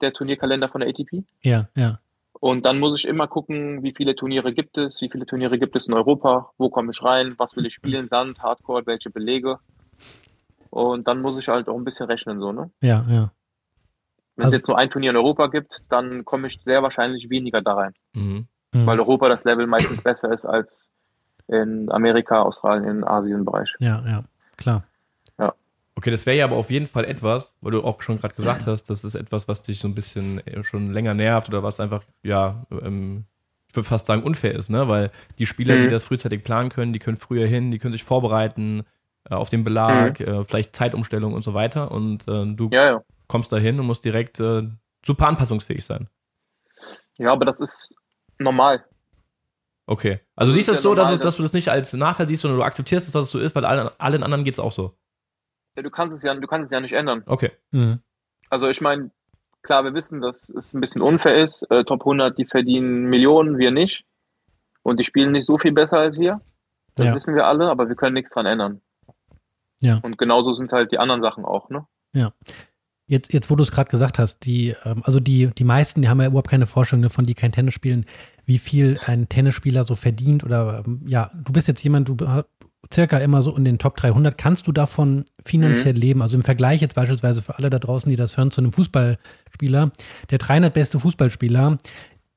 der Turnierkalender von der ATP. Ja, ja. Und dann muss ich immer gucken, wie viele Turniere gibt es, wie viele Turniere gibt es in Europa, wo komme ich rein, was will ich spielen, Sand, Hardcore, welche Belege. Und dann muss ich halt auch ein bisschen rechnen, so, ne? Ja, ja. Wenn also, es jetzt nur ein Turnier in Europa gibt, dann komme ich sehr wahrscheinlich weniger da rein. Mhm. mhm. Weil Europa das Level meistens besser ist als in Amerika, Australien, Asien-Bereich. Ja, ja, klar. Ja. Okay, das wäre ja aber auf jeden Fall etwas, weil du auch schon gerade gesagt hast, das ist etwas, was dich so ein bisschen äh, schon länger nervt oder was einfach, ja, ähm, ich würde fast sagen, unfair ist, ne? Weil die Spieler, mhm. die das frühzeitig planen können, die können früher hin, die können sich vorbereiten auf den Belag, mhm. äh, vielleicht Zeitumstellung und so weiter. Und äh, du ja, ja. kommst da hin und musst direkt äh, super anpassungsfähig sein. Ja, aber das ist normal. Okay. Also das siehst du es ja so, normal, dass, es, dass, du das nicht als Nachteil siehst, sondern du akzeptierst, dass das so ist, weil allen, allen anderen geht es auch so. Ja, du kannst es ja, du kannst es ja nicht ändern. Okay. Mhm. Also ich meine, klar, wir wissen, dass es ein bisschen unfair ist. Äh, Top 100, die verdienen Millionen, wir nicht. Und die spielen nicht so viel besser als wir. Das ja. wissen wir alle, aber wir können nichts dran ändern. Ja. Und genauso sind halt die anderen Sachen auch, ne? Ja. Jetzt, jetzt, wo du es gerade gesagt hast, die, ähm, also die, die meisten, die haben ja überhaupt keine Vorstellung davon, die kein Tennis spielen, wie viel ein Tennisspieler so verdient oder ähm, ja, du bist jetzt jemand, du circa immer so in den Top 300. Kannst du davon finanziell mhm. leben? Also im Vergleich jetzt beispielsweise für alle da draußen, die das hören, zu einem Fußballspieler, der 300 beste Fußballspieler,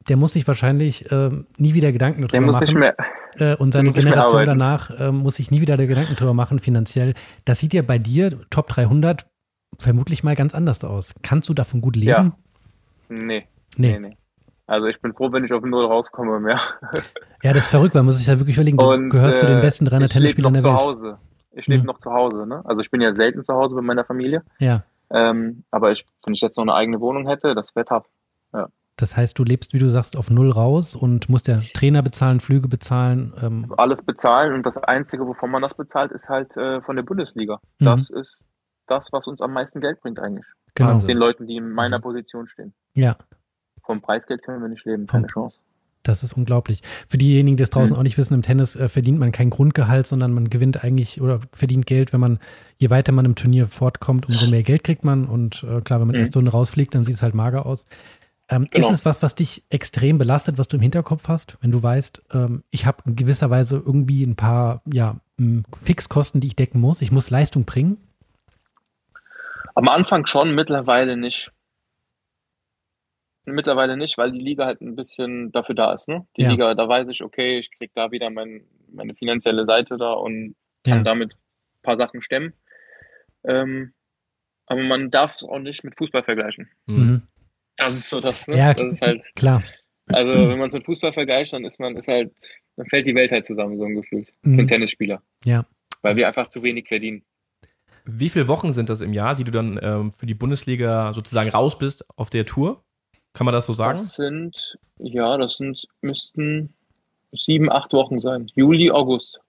der muss sich wahrscheinlich äh, nie wieder Gedanken darüber machen. Äh, und seine Generation danach äh, muss sich nie wieder Gedanken darüber machen finanziell. Das sieht ja bei dir, Top 300, vermutlich mal ganz anders aus. Kannst du davon gut leben? Ja. Nee. Nee. nee, nee. Also ich bin froh, wenn ich auf Null rauskomme mehr. Ja, das ist verrückt, weil man sich ja wirklich überlegen, du und, gehörst äh, zu den besten 300 Tennisspielern der Welt. Zu Hause. Ich lebe mhm. noch zu Hause. Ne? Also ich bin ja selten zu Hause bei meiner Familie. Ja. Ähm, aber ich, wenn ich jetzt noch eine eigene Wohnung hätte, das wäre tough. Ja. Das heißt, du lebst, wie du sagst, auf Null raus und musst ja Trainer bezahlen, Flüge bezahlen. Ähm. Alles bezahlen und das Einzige, wovon man das bezahlt, ist halt äh, von der Bundesliga. Mhm. Das ist das, was uns am meisten Geld bringt eigentlich. Genau. Also den Leuten, die in meiner mhm. Position stehen. Ja. Vom Preisgeld können wir nicht leben, keine Vom, Chance. Das ist unglaublich. Für diejenigen, die es draußen mhm. auch nicht wissen, im Tennis äh, verdient man kein Grundgehalt, sondern man gewinnt eigentlich oder verdient Geld, wenn man, je weiter man im Turnier fortkommt, umso mehr Geld kriegt man. Und äh, klar, wenn man mhm. erst Runde rausfliegt, dann sieht es halt mager aus. Ähm, genau. Ist es was, was dich extrem belastet, was du im Hinterkopf hast, wenn du weißt, ähm, ich habe in gewisser Weise irgendwie ein paar ja, Fixkosten, die ich decken muss, ich muss Leistung bringen? Am Anfang schon, mittlerweile nicht. Mittlerweile nicht, weil die Liga halt ein bisschen dafür da ist. Ne? Die ja. Liga, da weiß ich, okay, ich kriege da wieder mein, meine finanzielle Seite da und kann ja. damit ein paar Sachen stemmen. Ähm, aber man darf es auch nicht mit Fußball vergleichen. Mhm. Das ist so das, ne? Ja, das ist halt, klar. Also wenn man es mit Fußball vergleicht, dann ist man, ist halt, dann fällt die Welt halt zusammen, so ein Gefühl. Mhm. Für einen Tennisspieler. Ja. Weil wir einfach zu wenig verdienen. Wie viele Wochen sind das im Jahr, die du dann ähm, für die Bundesliga sozusagen raus bist auf der Tour? Kann man das so sagen? Das sind, ja, das sind, müssten sieben, acht Wochen sein. Juli, August.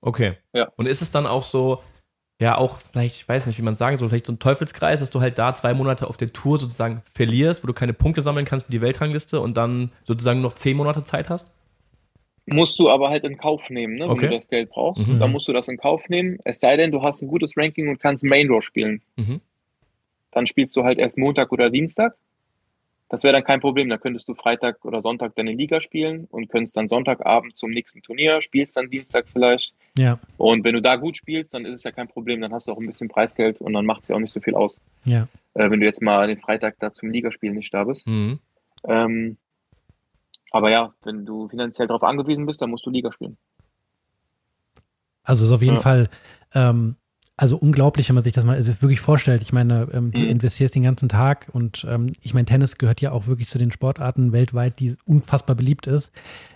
Okay. Ja. Und ist es dann auch so, ja, auch vielleicht, ich weiß nicht, wie man sagen soll, vielleicht so ein Teufelskreis, dass du halt da zwei Monate auf der Tour sozusagen verlierst, wo du keine Punkte sammeln kannst für die Weltrangliste und dann sozusagen noch zehn Monate Zeit hast? Musst du aber halt in Kauf nehmen, ne, wenn okay. du das Geld brauchst. Mhm. Dann musst du das in Kauf nehmen. Es sei denn, du hast ein gutes Ranking und kannst Main Draw spielen. Mhm. Dann spielst du halt erst Montag oder Dienstag. Das wäre dann kein Problem. Da könntest du Freitag oder Sonntag deine Liga spielen und könntest dann Sonntagabend zum nächsten Turnier, spielst dann Dienstag vielleicht. Ja. Und wenn du da gut spielst, dann ist es ja kein Problem. Dann hast du auch ein bisschen Preisgeld und dann macht es ja auch nicht so viel aus. Ja. Äh, wenn du jetzt mal den Freitag da zum Ligaspielen nicht da bist. Mhm. Ähm, aber ja, wenn du finanziell darauf angewiesen bist, dann musst du Liga spielen. Also ist auf jeden ja. Fall ähm, also unglaublich, wenn man sich das mal also wirklich vorstellt. Ich meine, ähm, du mhm. investierst den ganzen Tag und ähm, ich meine, Tennis gehört ja auch wirklich zu den Sportarten weltweit, die unfassbar beliebt ist.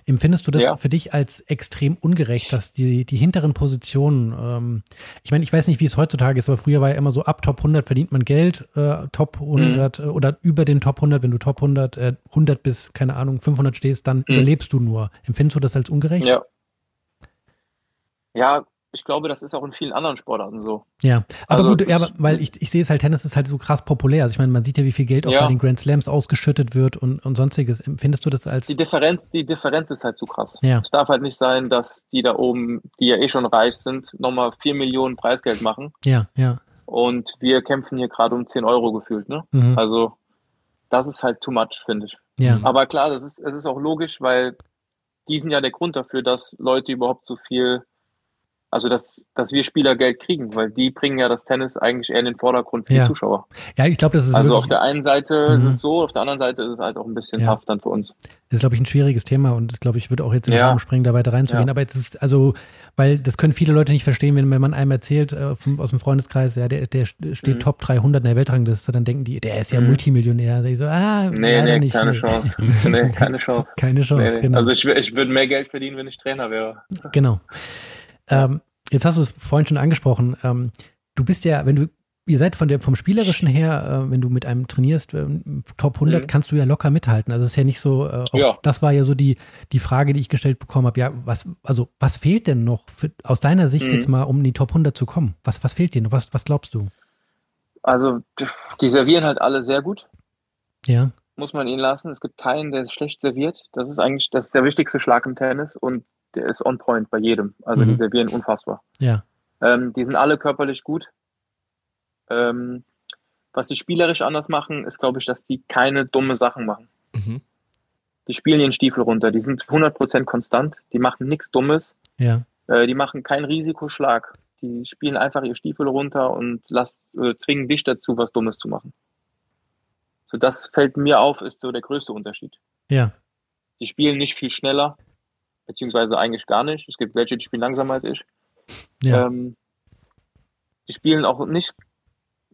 Empfindest du das ja. für dich als extrem ungerecht, dass die, die hinteren Positionen, ähm, ich meine, ich weiß nicht, wie es heutzutage ist, aber früher war ja immer so, ab Top 100 verdient man Geld, äh, Top 100 mhm. Äh, oder über den Top 100, wenn du Top 100, äh, 100 bis, keine Ahnung, 500 stehst, dann mhm. überlebst du nur. Empfindest du das als ungerecht? Ja. Ja, ich glaube, das ist auch in vielen anderen Sportarten so. Ja, aber also, gut, ja, weil ich, ich sehe es halt, Tennis ist halt so krass populär. Also ich meine, man sieht ja, wie viel Geld auch ja. bei den Grand Slams ausgeschüttet wird und, und sonstiges. Empfindest du das als. Die Differenz, die Differenz ist halt zu krass. Ja. Es darf halt nicht sein, dass die da oben, die ja eh schon reich sind, nochmal 4 Millionen Preisgeld machen. Ja, ja. Und wir kämpfen hier gerade um 10 Euro gefühlt, ne? Mhm. Also, das ist halt too much, finde ich. Ja. Aber klar, das ist, es ist auch logisch, weil die sind ja der Grund dafür, dass Leute überhaupt so viel Also, dass, dass wir Spieler Geld kriegen, weil die bringen ja das Tennis eigentlich eher in den Vordergrund für Ja. die Zuschauer. Ja, ich glaube, das ist Also auf der einen Seite ist Mhm. es so, auf der anderen Seite ist es halt auch ein bisschen Ja. tough dann für uns. Das ist, glaube ich, ein schwieriges Thema und das, glaube ich, würde auch jetzt in den Ja. Raum springen, da weiter reinzugehen. Aber jetzt ist, also, weil das können viele Leute nicht verstehen, wenn, wenn man einem erzählt äh, vom, aus dem Freundeskreis, ja, der, der steht Mhm. Top 300 in der Weltrangliste, dann denken die, der ist ja Mhm. Multimillionär. Ich so, ah, Nee, nee, nicht. keine nee. Chance. Nee, keine Chance. Keine Chance, Nee, nee. genau. Also ich, ich würde mehr Geld verdienen, wenn ich Trainer wäre. Genau. Ähm, jetzt hast du es vorhin schon angesprochen. Ähm, du bist ja, wenn du, ihr seid von der, vom Spielerischen her, äh, wenn du mit einem trainierst, ähm, Top 100, Mhm. kannst du ja locker mithalten. Also es ist ja nicht so, äh, auch, Ja. das war ja so die, die Frage, die ich gestellt bekommen habe. Ja, was, also was fehlt denn noch für, aus deiner Sicht Mhm. jetzt mal, um in die Top 100 zu kommen? Was, was fehlt dir noch? Was, was glaubst du? Also die servieren halt alle sehr gut, Ja, muss man ihnen lassen. Es gibt keinen, der schlecht serviert. Das ist eigentlich das ist der wichtigste Schlag im Tennis und der ist on point bei jedem. Also die Mhm. servieren unfassbar. ja, Ähm, die sind alle körperlich gut. Ähm, was die spielerisch anders machen, ist, glaube ich, dass die keine dumme Sachen machen. Mhm. Die spielen ihren Stiefel runter. Die sind 100% konstant. Die machen nichts Dummes. ja, Äh, die machen keinen Risikoschlag. Die spielen einfach ihr Stiefel runter und lass, äh, zwingen dich dazu, was Dummes zu machen. So, das fällt mir auf, ist so der größte Unterschied. ja, Die spielen nicht viel schneller, beziehungsweise eigentlich gar nicht. Es gibt welche, die spielen langsamer als ich. ja, Ähm, die spielen auch nicht,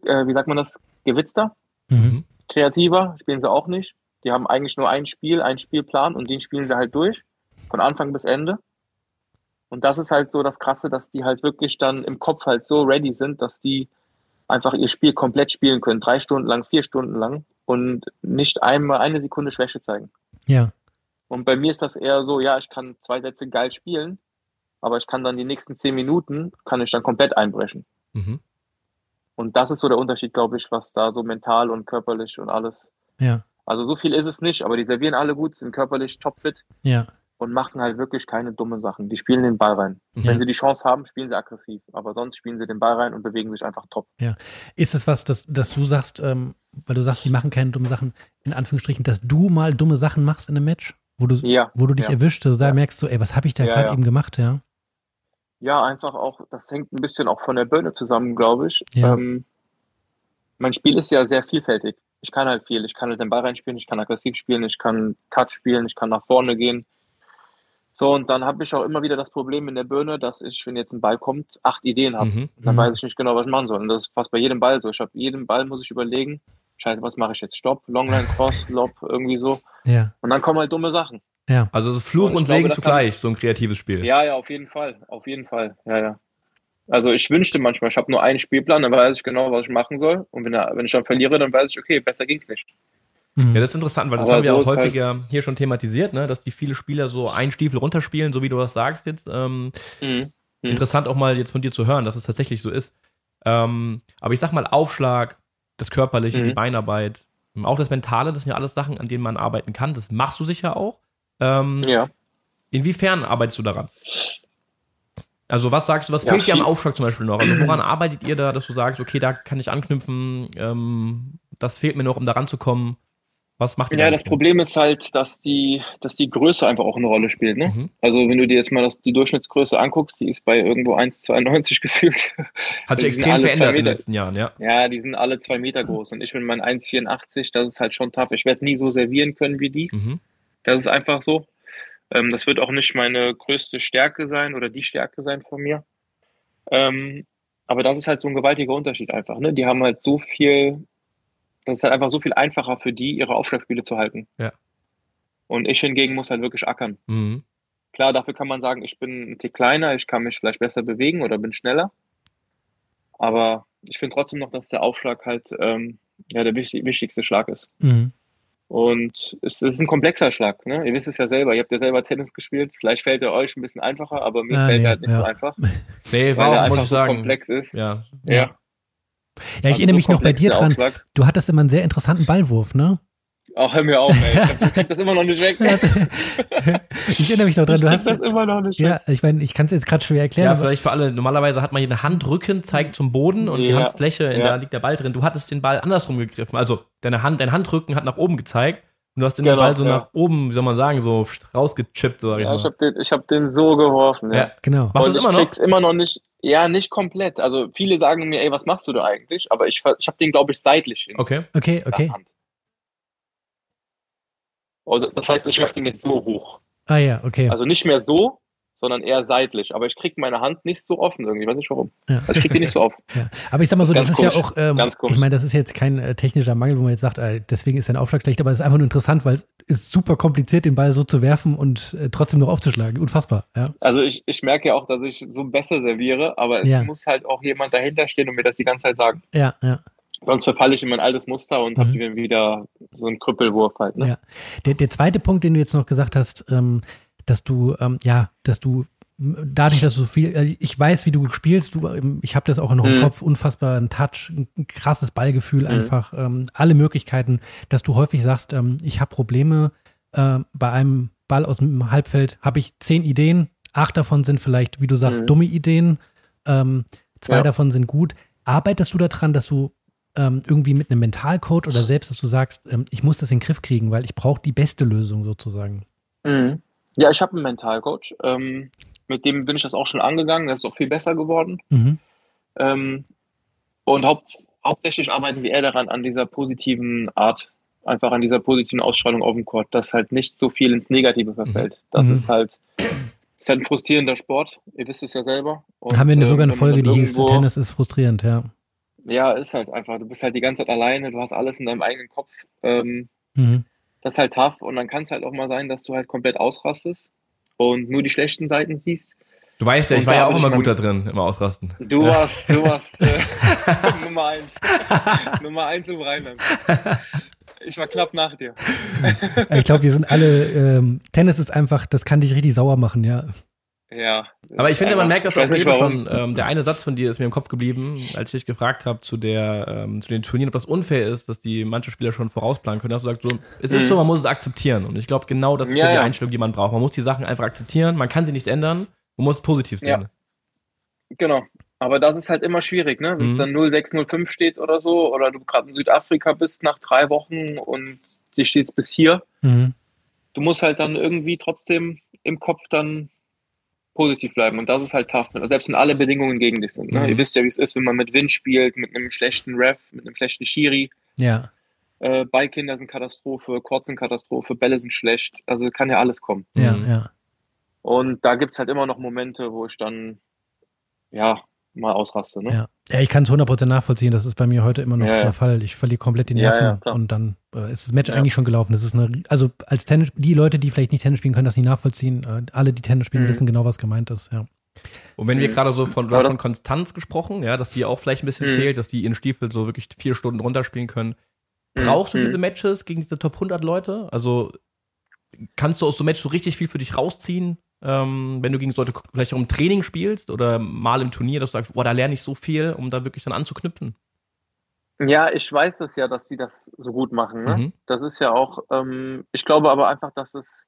äh, wie sagt man das, gewitzter, mhm. kreativer, spielen sie auch nicht. Die haben eigentlich nur ein Spiel, einen Spielplan und den spielen sie halt durch, von Anfang bis Ende. Und das ist halt so das Krasse, dass die halt wirklich dann im Kopf halt so ready sind, dass die einfach ihr Spiel komplett spielen können, drei Stunden lang, vier Stunden lang und nicht einmal eine Sekunde Schwäche zeigen. ja, Und bei mir ist das eher so, ja, ich kann zwei Sätze geil spielen, aber ich kann dann die nächsten zehn Minuten, kann ich dann komplett einbrechen. Mhm. Und das ist so der Unterschied, glaube ich, was da so mental und körperlich und alles. ja, Also so viel ist es nicht, aber die servieren alle gut, sind körperlich topfit ja, und machen halt wirklich keine dumme Sachen. Die spielen den Ball rein. Ja. Wenn sie die Chance haben, spielen sie aggressiv. Aber sonst spielen sie den Ball rein und bewegen sich einfach top. Ist es was, dass, dass du sagst, ähm, weil du sagst, sie machen keine dummen Sachen, in Anführungsstrichen, dass du mal dumme Sachen machst in einem Match? Wo du, Ja. wo du dich ja. erwischt, also da Ja. merkst du, ey, was habe ich da Ja, gerade ja. eben gemacht, ja? Ja, einfach auch, das hängt ein bisschen auch von der Birne zusammen, glaube ich. Ja. Ähm, mein Spiel ist ja sehr vielfältig. Ich kann halt viel. Ich kann halt den Ball reinspielen, ich kann aggressiv spielen, ich kann Touch spielen, ich kann nach vorne gehen. So, und dann habe ich auch immer wieder das Problem in der Birne, dass ich, wenn jetzt ein Ball kommt, acht Ideen habe. Mhm. Dann Mhm. weiß ich nicht genau, was ich machen soll. Und das ist fast bei jedem Ball so. Ich habe jeden Ball muss ich überlegen, scheiße, was mache ich jetzt? Stopp, Longline, Cross, Lob, irgendwie so. Ja, Und dann kommen halt dumme Sachen. ja, Also es ist Fluch Und und glaube, Segen das zugleich, so ein kreatives Spiel. Ja, ja, auf jeden Fall. Auf jeden Fall. Ja, ja. Also ich wünschte manchmal, ich habe nur einen Spielplan, dann weiß ich genau, was ich machen soll. Und wenn, wenn ich dann verliere, dann weiß ich, okay, besser ging's nicht. Mhm. Ja, das ist interessant, weil das Aber haben wir so auch halt- häufiger hier schon thematisiert, ne? dass die viele Spieler so einen Stiefel runterspielen, so wie du das sagst jetzt. Ähm, Mhm. Mhm. Interessant auch mal jetzt von dir zu hören, dass es tatsächlich so ist. Ähm, aber ich sag mal, Aufschlag, das Körperliche, Mhm. die Beinarbeit, auch das Mentale, das sind ja alles Sachen, an denen man arbeiten kann. Das machst du sicher auch. Ähm, Ja. Inwiefern arbeitest du daran? Also was sagst du, was Ja, fehlt dir am. Aufschlag zum Beispiel noch? Also woran arbeitet ihr da, dass du sagst, okay, da kann ich anknüpfen, ähm, das fehlt mir noch, um da ranzukommen. Was macht ihr Ja, da das? Problem ist halt, dass die, dass die Größe einfach auch eine Rolle spielt. Ne? Mhm. Also wenn du dir jetzt mal das, die Durchschnittsgröße anguckst, die ist bei irgendwo 1,92 gefühlt. Hat sich extrem verändert in den letzten Jahren, ja. Ja, die sind alle zwei Meter groß und ich bin mein 1,84, das ist halt schon tough. Ich werde nie so servieren können wie die. Mhm. Das ist einfach so. Ähm, das wird auch nicht meine größte Stärke sein oder die Stärke sein von mir. Ähm, aber das ist halt so ein gewaltiger Unterschied einfach. Ne? Die haben halt so viel, das ist halt einfach so viel einfacher für die, ihre Aufschlagspiele zu halten. Ja. Und ich hingegen muss halt wirklich ackern. Mhm. Klar, dafür kann man sagen, ich bin ein Tick kleiner, ich kann mich vielleicht besser bewegen oder bin schneller. Aber ich finde trotzdem noch, dass der Aufschlag halt ähm, ja, der wichtig, wichtigste Schlag ist. Mhm. Und es, es ist ein komplexer Schlag. Ne? Ihr wisst es ja selber. Ihr habt ja selber Tennis gespielt. Vielleicht fällt er euch ein bisschen einfacher, aber mir Ah, fällt nee, er halt nicht ja. so einfach. Nee, Weil war er auch, einfach muss ich so sagen. komplex ist. Ja. Ja. Ja. Ich Also erinnere so mich noch bei dir der dran. Aufschlag. Du hattest immer einen sehr interessanten Ballwurf, ne? Ach, hör mir auf, ey. Ich krieg das immer noch nicht weg. ich erinnere mich noch dran. Ich Du krieg hast das immer noch nicht weg. ja, ich meine, ich kann es jetzt gerade schwer erklären. Ja, aber, vielleicht für alle. Normalerweise hat man hier eine Handrücken, zeigt zum Boden und die Ja. Handfläche, in Ja. da liegt der Ball drin. Du hattest den Ball andersrum gegriffen. Also deine Hand, dein Handrücken hat nach oben gezeigt Und du hast den genau, Ball so ja. nach oben, wie soll man sagen, so rausgechippt, sag ich ja, mal. Ich habe den, hab den so geworfen, ja. ja genau. Machst du es immer noch? immer noch nicht, ja, nicht komplett. Also viele sagen mir, ey, was machst du da eigentlich? Aber ich, ich habe den, glaube ich, seitlich in Okay, okay, okay. Hand. Also, das heißt, ich werfe den jetzt so hoch. Ah ja, okay. Also nicht mehr so, sondern eher seitlich. Aber ich kriege meine Hand nicht so offen irgendwie. Ich weiß nicht warum. Ja. Also ich kriege die nicht so offen. Ja. Aber ich sag mal so, das, das ist komisch. ja auch, ähm, ich meine, das ist jetzt kein äh, technischer Mangel, wo man jetzt sagt, äh, deswegen ist dein Aufschlag schlecht, aber es ist einfach nur interessant, weil es ist super kompliziert, den Ball so zu werfen und äh, trotzdem noch aufzuschlagen. Unfassbar. Ja. Also ich, ich merke ja auch, dass ich so besser serviere, aber es muss halt auch jemand dahinter stehen und mir das die ganze Zeit sagen. Ja, ja. Sonst verfalle ich in mein altes Muster und mhm. habe wieder so einen Krüppelwurf halt. Ne? Ja. Der, der zweite Punkt, den du jetzt noch gesagt hast, ähm, dass du, ähm, ja, dass du dadurch, dass du so viel, äh, ich weiß, wie du spielst, du, ähm, ich habe das auch noch im mhm. Kopf, unfassbar ein Touch, ein krasses Ballgefühl mhm. einfach, ähm, alle Möglichkeiten, dass du häufig sagst, ähm, ich habe Probleme äh, bei einem Ball aus dem Halbfeld, habe ich zehn Ideen, acht davon sind vielleicht, wie du sagst, mhm. dumme Ideen, ähm, zwei ja. davon sind gut. Arbeitest du daran, dass du ähm, irgendwie mit einem Mentalcoach oder selbst, dass du sagst, ähm, ich muss das in den Griff kriegen, weil ich brauche die beste Lösung sozusagen? Mhm. Ja, ich habe einen Mentalcoach. Ähm, mit dem bin ich das auch schon angegangen. Das ist auch viel besser geworden. Mhm. Ähm, und haupt, hauptsächlich arbeiten wir eher daran, an dieser positiven Art, einfach an dieser positiven Ausstrahlung auf dem Court, dass halt nicht so viel ins Negative verfällt. Mhm. Das mhm. ist halt ist halt ein frustrierender Sport. Ihr wisst es ja selber. Und, Haben wir äh, sogar eine Folge, die hieß Tennis ist frustrierend, ja. Ja, ist halt einfach. Du bist halt die ganze Zeit alleine, du hast alles in deinem eigenen Kopf. Ähm, mhm. Das ist halt tough und dann kann es halt auch mal sein, dass du halt komplett ausrastest und nur die schlechten Seiten siehst. Du weißt ja, ich war ja auch immer gut da drin, immer ausrasten. Du warst, du warst äh, Nummer eins. Nummer eins im Rheinland. Ich war knapp nach dir. ich glaube, wir sind alle, ähm, Tennis ist einfach, das kann dich richtig sauer machen, ja. Ja. Aber ich finde, man merkt das auch eben schon. Ähm, der eine Satz von dir ist mir im Kopf geblieben, als ich dich gefragt habe zu, ähm, zu den Turnieren, ob das unfair ist, dass die manche Spieler schon vorausplanen können. Da hast du gesagt, so, es ist mhm. so, man muss es akzeptieren. Und ich glaube, genau das ist ja, ja die Einstellung, die man braucht. Man muss die Sachen einfach akzeptieren, man kann sie nicht ändern, man muss es positiv sehen. Ja. Genau. Aber das ist halt immer schwierig, ne? Wenn es mhm. dann 0605 steht oder so, oder du gerade in Südafrika bist nach drei Wochen und dir steht es bis hier. Mhm. Du musst halt dann irgendwie trotzdem im Kopf dann positiv bleiben. Und das ist halt tough. Selbst wenn alle Bedingungen gegen dich sind. Ne? Mhm. Ihr wisst ja, wie es ist, wenn man mit Wind spielt, mit einem schlechten Ref, mit einem schlechten Schiri. Ja. Äh, Ballkinder sind Katastrophe, Kurz sind Katastrophe, Bälle sind schlecht. Also kann ja alles kommen. Ja, mhm. ja. Und da gibt es halt immer noch Momente, wo ich dann, ja, mal ausraste. Ne? Ja. Ja, ich kann es 100% nachvollziehen. Das ist bei mir heute immer noch ja, der Fall. Ich verliere komplett die Nerven ja, und dann äh, ist das Match eigentlich schon gelaufen. Das ist eine, also als Tennis, die Leute, die vielleicht nicht Tennis spielen, können das nicht nachvollziehen. Äh, alle, die Tennis spielen, mhm. wissen genau, was gemeint ist. Ja. Und wenn wir mhm. gerade so von, du hast von Konstanz gesprochen, ja, dass die auch vielleicht ein bisschen mhm. fehlt, dass die ihren Stiefel so wirklich vier Stunden runterspielen können. Mhm. Brauchst du diese mhm. Matches gegen diese Top 100 Leute? Also kannst du aus so Match so richtig viel für dich rausziehen? Ähm, wenn du gegen Leute vielleicht auch im Training spielst oder mal im Turnier, dass du sagst, boah, da lerne ich so viel, um da wirklich dann anzuknüpfen? Ja, ich weiß es ja, dass sie das so gut machen. Ne? Mhm. Das ist ja auch, ähm, ich glaube aber einfach, dass es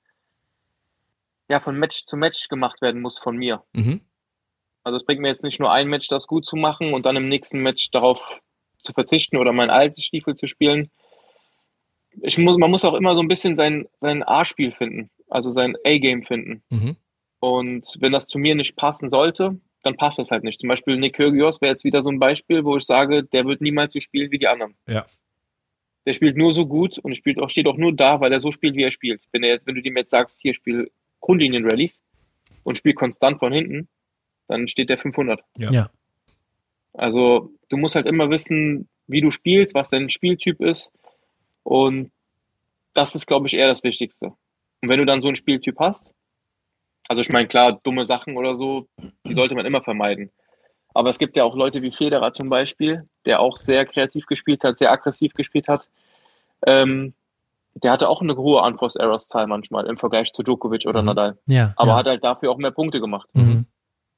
ja von Match zu Match gemacht werden muss von mir. Mhm. Also es bringt mir jetzt nicht nur ein Match, das gut zu machen und dann im nächsten Match darauf zu verzichten oder mein altes Stiefel zu spielen. Ich muss, man muss auch immer so ein bisschen sein, sein A-Spiel finden, also sein A-Game finden. Mhm. Und wenn das zu mir nicht passen sollte, dann passt das halt nicht. Zum Beispiel Nick Kyrgios wäre jetzt wieder so ein Beispiel, wo ich sage, der wird niemals so spielen wie die anderen. Ja. Der spielt nur so gut und spielt auch, steht auch nur da, weil er so spielt, wie er spielt. Wenn, er jetzt, wenn du dem jetzt sagst, hier spiel Grundlinien-Rallies und spiel konstant von hinten, dann steht der 500. Ja. ja. Also du musst halt immer wissen, wie du spielst, was dein Spieltyp ist und das ist, glaube ich, eher das Wichtigste. Und wenn du dann so einen Spieltyp hast, also ich meine, klar, dumme Sachen oder so, die sollte man immer vermeiden. Aber es gibt ja auch Leute wie Federer zum Beispiel, der auch sehr kreativ gespielt hat, sehr aggressiv gespielt hat. Ähm, der hatte auch eine hohe Unforced-Errors-Zahl manchmal im Vergleich zu Djokovic oder mhm. Nadal. Ja, Aber ja. hat halt dafür auch mehr Punkte gemacht. Mhm.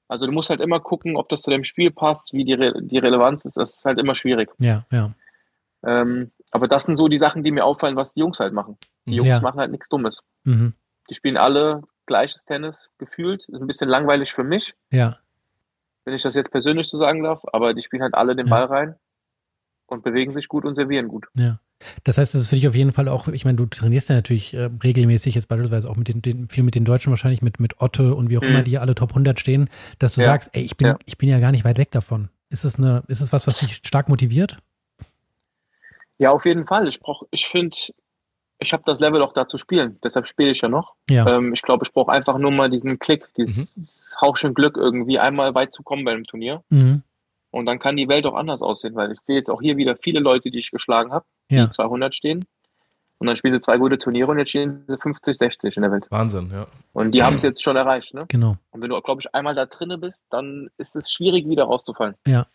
Also du musst halt immer gucken, ob das zu dem Spiel passt, wie die, Re die Relevanz ist. Das ist halt immer schwierig. Ja, ja. Ähm, aber das sind so die Sachen, die mir auffallen, was die Jungs halt machen. Die Jungs ja. machen halt nichts Dummes. Mhm. Die spielen alle gleiches Tennis gefühlt. Ist ein bisschen langweilig für mich. Ja. Wenn ich das jetzt persönlich so sagen darf, aber die spielen halt alle den ja. Ball rein und bewegen sich gut und servieren gut. Ja. Das heißt, das ist für dich auf jeden Fall auch, ich meine, du trainierst ja natürlich äh, regelmäßig jetzt beispielsweise auch mit den, den, viel mit den Deutschen wahrscheinlich, mit, mit Otte und wie auch mhm. immer, die alle Top 100 stehen, dass du ja. sagst, ey, ich bin, ja. ich bin ja gar nicht weit weg davon. Ist es eine, ist es was, was dich stark motiviert? Ja, auf jeden Fall. Ich brauche, ich finde, ich habe das Level auch da zu spielen. Deshalb spiele ich ja noch. Ja. Ähm, ich glaube, ich brauche einfach nur mal diesen Klick, dieses, mhm. Hauchchen Glück irgendwie einmal weit zu kommen bei einem Turnier. Mhm. Und dann kann die Welt auch anders aussehen, weil ich sehe jetzt auch hier wieder viele Leute, die ich geschlagen habe, ja. die 200 stehen. Und dann spielen sie zwei gute Turniere und jetzt stehen sie 50, 60 in der Welt. Wahnsinn, ja. Und die haben es jetzt schon erreicht, ne? Genau. Und wenn du, glaube ich, einmal da drinne bist, dann ist es schwierig, wieder rauszufallen. Ja.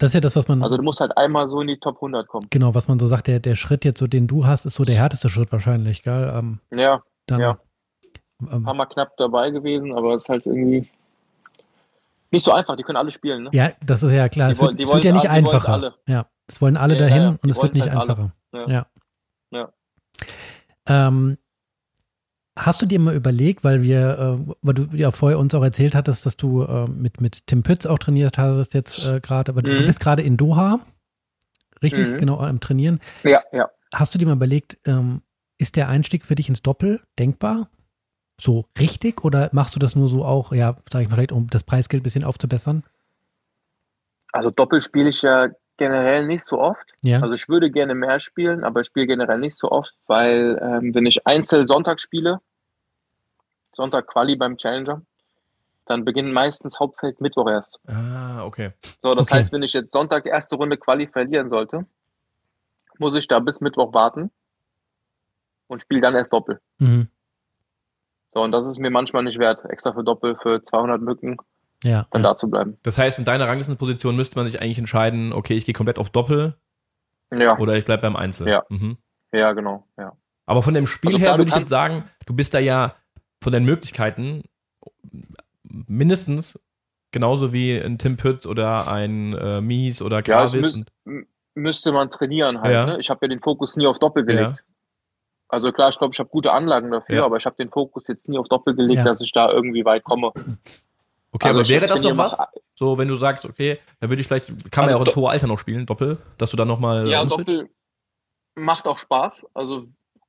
Das ist ja das, was man. Also du musst halt einmal so in die Top 100 kommen. Genau, was man so sagt, der, der Schritt jetzt, so den du hast, ist so der härteste Schritt wahrscheinlich, gell? Ähm, ja. Dann, ja. Ähm, wir knapp dabei gewesen, aber es ist halt irgendwie nicht so einfach, die können alle spielen. Ne? Ja, das ist ja klar. Die es wollen, wird, es wird ja nicht alle, einfacher. Ja, es wollen alle ja, dahin ja, und es wird nicht halt einfacher. Ja. ja. Ähm, hast du dir mal überlegt, weil wir, äh, weil du ja vorher uns auch erzählt hattest, dass du äh, mit, mit Tim Pütz auch trainiert hast jetzt äh, gerade, aber mhm. du bist gerade in Doha, richtig? Mhm. Genau, am Trainieren. Ja, ja. Hast du dir mal überlegt, ähm, ist der Einstieg für dich ins Doppel denkbar? so richtig oder machst du das nur so auch, ja, sage ich mal, vielleicht um das Preisgeld ein bisschen aufzubessern? Also Doppel spiele ich ja generell nicht so oft. Ja. Also ich würde gerne mehr spielen, aber ich spiele generell nicht so oft, weil ähm, wenn ich Einzel Sonntag spiele, Sonntag Quali beim Challenger, dann beginnt meistens Hauptfeld Mittwoch erst. Ah, okay. So, das okay. heißt, wenn ich jetzt Sonntag erste Runde Quali verlieren sollte, muss ich da bis Mittwoch warten und spiele dann erst Doppel. Mhm. So, und das ist mir manchmal nicht wert, extra für Doppel für 200 Mücken ja, dann ja. da zu bleiben. Das heißt, in deiner Ranglistenposition müsste man sich eigentlich entscheiden, okay, ich gehe komplett auf Doppel ja. oder ich bleibe beim Einzel. Ja, mhm. ja genau. Ja. Aber von dem Spiel also, her würde ich jetzt sagen, du bist da ja von den Möglichkeiten mindestens genauso wie ein Tim Pütz oder ein äh, Mies oder Krawitz. Ja, müß, müsste man trainieren halt. Ja. Ne? Ich habe ja den Fokus nie auf Doppel gelegt. Also klar, ich glaube, ich habe gute Anlagen dafür, ja. aber ich habe den Fokus jetzt nie auf Doppel gelegt, ja. dass ich da irgendwie weit komme. Okay, also aber wäre das doch was? So, wenn du sagst, okay, dann würde ich vielleicht, kann also man ja auch ins hohe Alter noch spielen, Doppel, dass du dann nochmal. Ja, Doppel macht auch Spaß. Also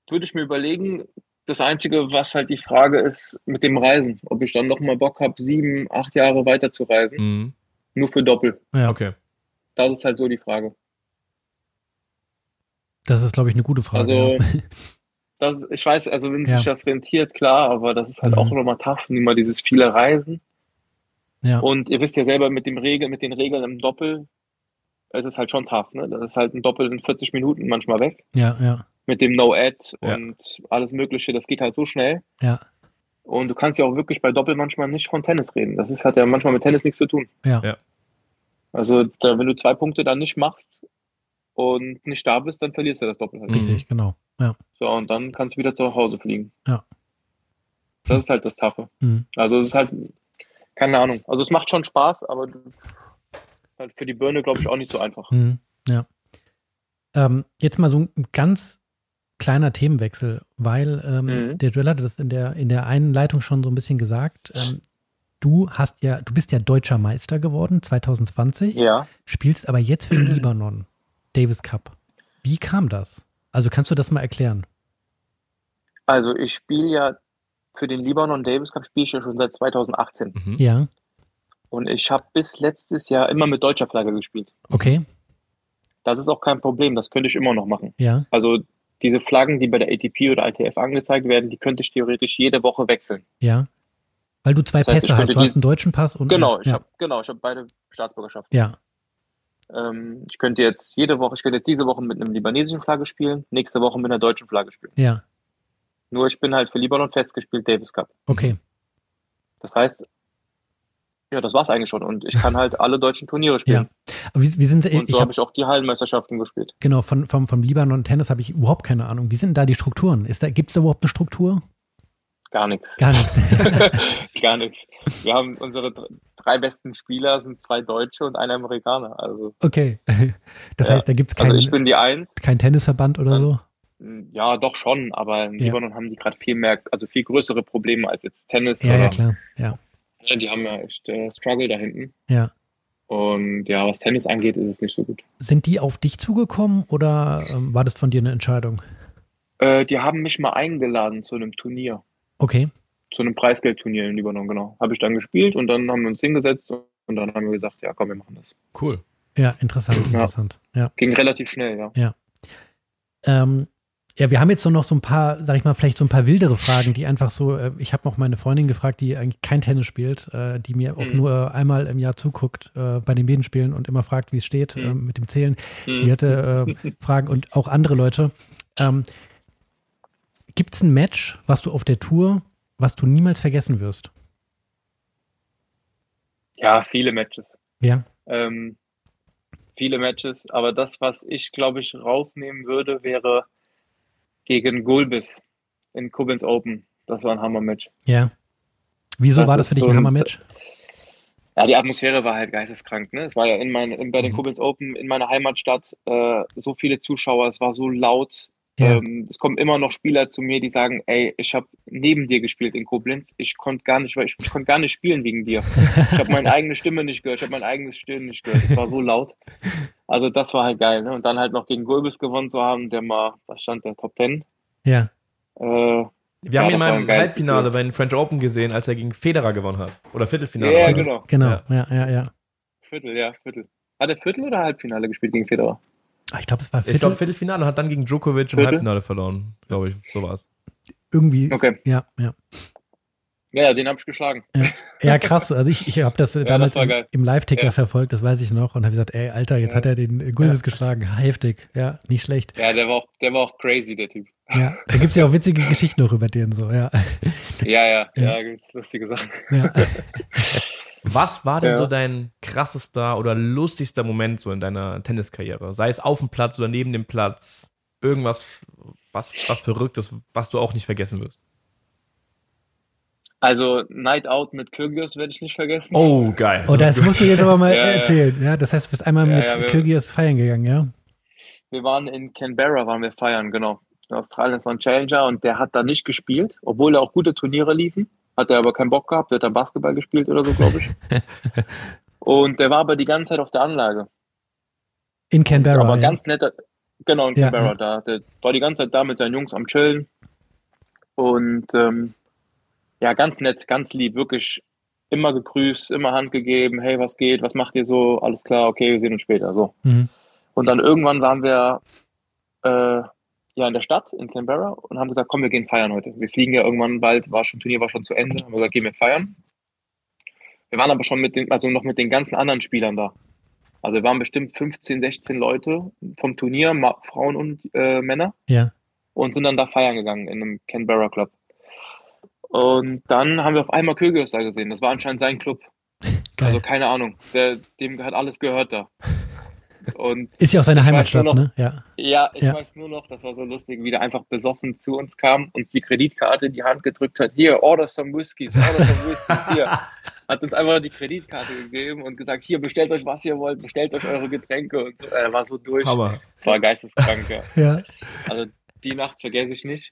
würde ich mir überlegen, das Einzige, was halt die Frage ist mit dem Reisen, ob ich dann nochmal Bock habe, sieben, acht Jahre weiter zu reisen. Mhm. Nur für Doppel. Ja, okay. Das ist halt so die Frage. Das ist, glaube ich, eine gute Frage. Also, ja. das, ich weiß, also wenn ja. sich das rentiert, klar, aber das ist halt mhm. auch nochmal tough, immer dieses viele Reisen. Ja. Und ihr wisst ja selber, mit dem Regel, mit den Regeln im Doppel, es ist halt schon tough, ne? Das ist halt ein Doppel in 40 Minuten manchmal weg. Ja, ja. Mit dem No-Ad ja. und alles Mögliche, das geht halt so schnell. Ja. Und du kannst ja auch wirklich bei Doppel manchmal nicht von Tennis reden. Das ist, hat ja manchmal mit Tennis nichts zu tun. Ja. ja. Also, da, wenn du zwei Punkte dann nicht machst, und nicht da bist, dann verlierst du das Doppel halt. Richtig, genau. Ja. So, und dann kannst du wieder zu Hause fliegen. Ja. Das ist halt das Taffe. Mhm. Also es ist halt, keine Ahnung. Also es macht schon Spaß, aber halt für die Birne, glaube ich, auch nicht so einfach. Mhm. Ja. Ähm, jetzt mal so ein ganz kleiner Themenwechsel, weil ähm, mhm. der Joel hatte das in der, in der Einleitung schon so ein bisschen gesagt. Ähm, du hast ja, du bist ja deutscher Meister geworden 2020. Ja. Spielst aber jetzt für den Libanon. Davis Cup. Wie kam das? Also kannst du das mal erklären? Also ich spiele ja für den Libanon Davis Cup spiele ich ja schon seit 2018. Mhm. Ja. Und ich habe bis letztes Jahr immer mit deutscher Flagge gespielt. Okay. Das ist auch kein Problem, das könnte ich immer noch machen. Ja. Also diese Flaggen, die bei der ATP oder ITF angezeigt werden, die könnte ich theoretisch jede Woche wechseln. Ja. Weil du zwei das heißt, Pässe hast. Du hast einen deutschen Pass und. Genau, einen, ich ja. habe genau, ich habe beide Staatsbürgerschaften. Ja. Ähm, ich könnte jetzt jede Woche, ich könnte jetzt diese Woche mit einem libanesischen Flagge spielen, nächste Woche mit einer deutschen Flagge spielen. Ja. Nur ich bin halt für Libanon festgespielt, Davis Cup. Okay. Das heißt, ja, das war's eigentlich schon. Und ich kann halt alle deutschen Turniere spielen. Ja. Aber wie, wie sind, und so habe ich auch die Hallenmeisterschaften gespielt. Genau, von, vom, vom Libanon Tennis habe ich überhaupt keine Ahnung. Wie sind da die Strukturen? da, Gibt es da überhaupt eine Struktur? Gar nichts. Gar nichts. Gar nichts. Wir haben unsere drei besten Spieler sind zwei Deutsche und ein Amerikaner. Also, okay. Das ja. heißt, da gibt es keinen. Also ich bin die Eins. Kein Tennisverband oder so? Ja, doch schon, aber im ja. Libanon haben die gerade viel mehr, also viel größere Probleme als jetzt Tennis. Ja, ja klar. Ja. Die haben ja echt äh, Struggle da hinten. Ja. Und ja, was Tennis angeht, ist es nicht so gut. Sind die auf dich zugekommen oder ähm, war das von dir eine Entscheidung? Äh, die haben mich mal eingeladen zu einem Turnier. Okay. Zu einem Preisgeldturnier in Libanon, genau. Habe ich dann gespielt und dann haben wir uns hingesetzt und dann haben wir gesagt, ja komm, wir machen das. Cool. Ja, interessant, interessant. Ja. ja. Ging relativ schnell, ja. Ja. Ähm, ja, wir haben jetzt noch so ein paar, sag ich mal, vielleicht so ein paar wildere Fragen, die einfach so, äh, ich habe noch meine Freundin gefragt, die eigentlich kein Tennis spielt, äh, die mir auch mhm. nur einmal im Jahr zuguckt äh, bei den Medenspielen und immer fragt, wie es steht mhm. mit dem Zählen. Mhm. Die hatte Fragen und auch andere Leute. Ähm, Gibt es ein Match, was du auf der Tour, was du niemals vergessen wirst? Ja, viele Matches. Ja. Ähm, viele Matches, aber das, was ich, glaube ich, rausnehmen würde, wäre gegen Gulbis in Koblenz Open. Das war ein Hammer-Match. Ja. Wieso das war das für dich ein Hammer-Match? Ja, die Atmosphäre war halt geisteskrank. Ne? Es war ja in mein, in, bei den mhm. Koblenz Open in meiner Heimatstadt äh, so viele Zuschauer, es war so laut. Ja. Ähm, es kommen immer noch Spieler zu mir, die sagen, ey, ich habe neben dir gespielt in Koblenz. Ich konnte gar nicht, ich, ich konnte gar nicht spielen wegen dir. Ich habe meine eigene Stimme nicht gehört, ich habe mein eigenes Stimmen nicht gehört. Es war so laut. Also das war halt geil. Ne? Und dann halt noch gegen Gulbis gewonnen zu haben, der mal, was stand der, Top Ten? Ja. Äh, wir ja, haben ihn mal im Halbfinale Gefühl. bei den French Open gesehen, als er gegen Federer gewonnen hat. Oder Viertelfinale. Ja, genau. Genau, ja, ja, ja. ja. Viertel, ja, Viertel. Hat er Viertel oder Halbfinale gespielt gegen Federer? Ah, ich glaube, es war Viertel. Ich glaube, Viertelfinale und hat dann gegen Djokovic Viertel? im Halbfinale verloren. Glaube ich, so war es. Irgendwie. Okay. Ja, ja. Ja, den habe ich geschlagen. Ja, ja, krass. Also ich, ich habe das ja, damals das im, im Live-Ticker ja. verfolgt, das weiß ich noch, und habe gesagt, ey, Alter, jetzt hat er den Guldes geschlagen. Heftig. Ja, nicht schlecht. Ja, der war auch, der war auch crazy, der Typ. Ja, da gibt es ja auch witzige Geschichten noch über den so, ja. Ja, ja, ja, ja gibt's lustige Sachen. Ja. Was war denn ja. so dein krassester oder lustigster Moment so in deiner Tenniskarriere? Sei es auf dem Platz oder neben dem Platz? Irgendwas, was, was Verrücktes, was du auch nicht vergessen wirst? Also Night Out mit Kyrgios werde ich nicht vergessen. Oh, geil. Oh, das, musst du jetzt aber mal ja, erzählen. Ja. das heißt, du bist einmal ja, mit ja, Kyrgios feiern gegangen, ja? Wir waren in Canberra, waren wir feiern, genau. In Australien, das war ein Challenger und der hat da nicht gespielt, obwohl da auch gute Turniere liefen. Hat er aber keinen Bock gehabt, der hat dann Basketball gespielt oder so, glaube ich. und der war aber die ganze Zeit auf der Anlage. In Canberra. Aber ja. ganz netter, genau, in Canberra ja, da. Der war die ganze Zeit da mit seinen Jungs am Chillen. Und ähm, ja, ganz nett, ganz lieb, wirklich immer gegrüßt, immer Hand gegeben, hey, was geht, was macht ihr so, alles klar, okay, wir sehen uns später, so. Mhm. Und dann irgendwann waren wir äh, ja in der Stadt, in Canberra, und haben gesagt, komm, wir gehen feiern heute. Wir fliegen ja irgendwann bald, war schon, Turnier war schon zu Ende, haben gesagt, gehen wir feiern. Wir waren aber schon mit den, also noch mit den ganzen anderen Spielern da. Also wir waren bestimmt 15, 16 Leute vom Turnier, Frauen und äh, Männer. Ja. Und sind dann da feiern gegangen in einem Canberra Club. Und dann haben wir auf einmal Kyrgios da gesehen. Das war anscheinend sein Club. Geil. Also keine Ahnung. Der, dem hat alles gehört da. Und ist ja auch seine Heimatstadt, noch, ne? Ja, ja ich ja. weiß nur noch, das war so lustig, wie der einfach besoffen zu uns kam und die Kreditkarte in die Hand gedrückt hat. Hier, order some whiskies, order some whiskies, hier. Hat uns einfach die Kreditkarte gegeben und gesagt, hier, bestellt euch, was ihr wollt, bestellt euch eure Getränke und so. Er war so durch. Hammer. Das war geisteskrank, ja. ja. Also die Nacht vergesse ich nicht.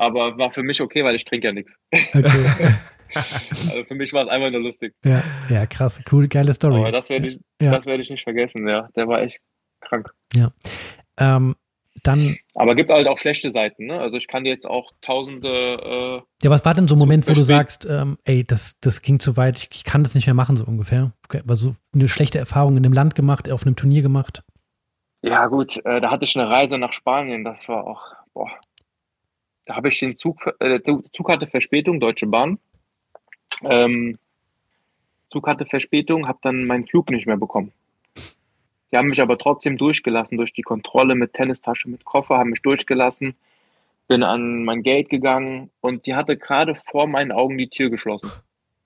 Aber war für mich okay, weil ich trinke ja nichts. Okay. also für mich war es einfach nur lustig. Ja, ja, krass, cool, geile Story. Aber das werde ich, ja. das ich nicht vergessen, ja. Der war echt krank. Ja. Ähm, dann. Aber gibt halt auch schlechte Seiten, ne? Also ich kann jetzt auch tausende. Äh, ja, was war denn so ein Moment, wo du sagst, ähm, ey, das, das ging zu weit, ich, ich, kann das nicht mehr machen, so ungefähr? War so eine schlechte Erfahrung in einem Land gemacht, auf einem Turnier gemacht? Ja, gut, äh, da hatte ich eine Reise nach Spanien, das war auch, boah, da habe ich den Zug, äh, Zug hatte Verspätung, Deutsche Bahn. Ähm, Zug hatte Verspätung, habe dann meinen Flug nicht mehr bekommen. Die haben mich aber trotzdem durchgelassen durch die Kontrolle mit Tennistasche, mit Koffer, haben mich durchgelassen, bin an mein Gate gegangen und die hatte gerade vor meinen Augen die Tür geschlossen.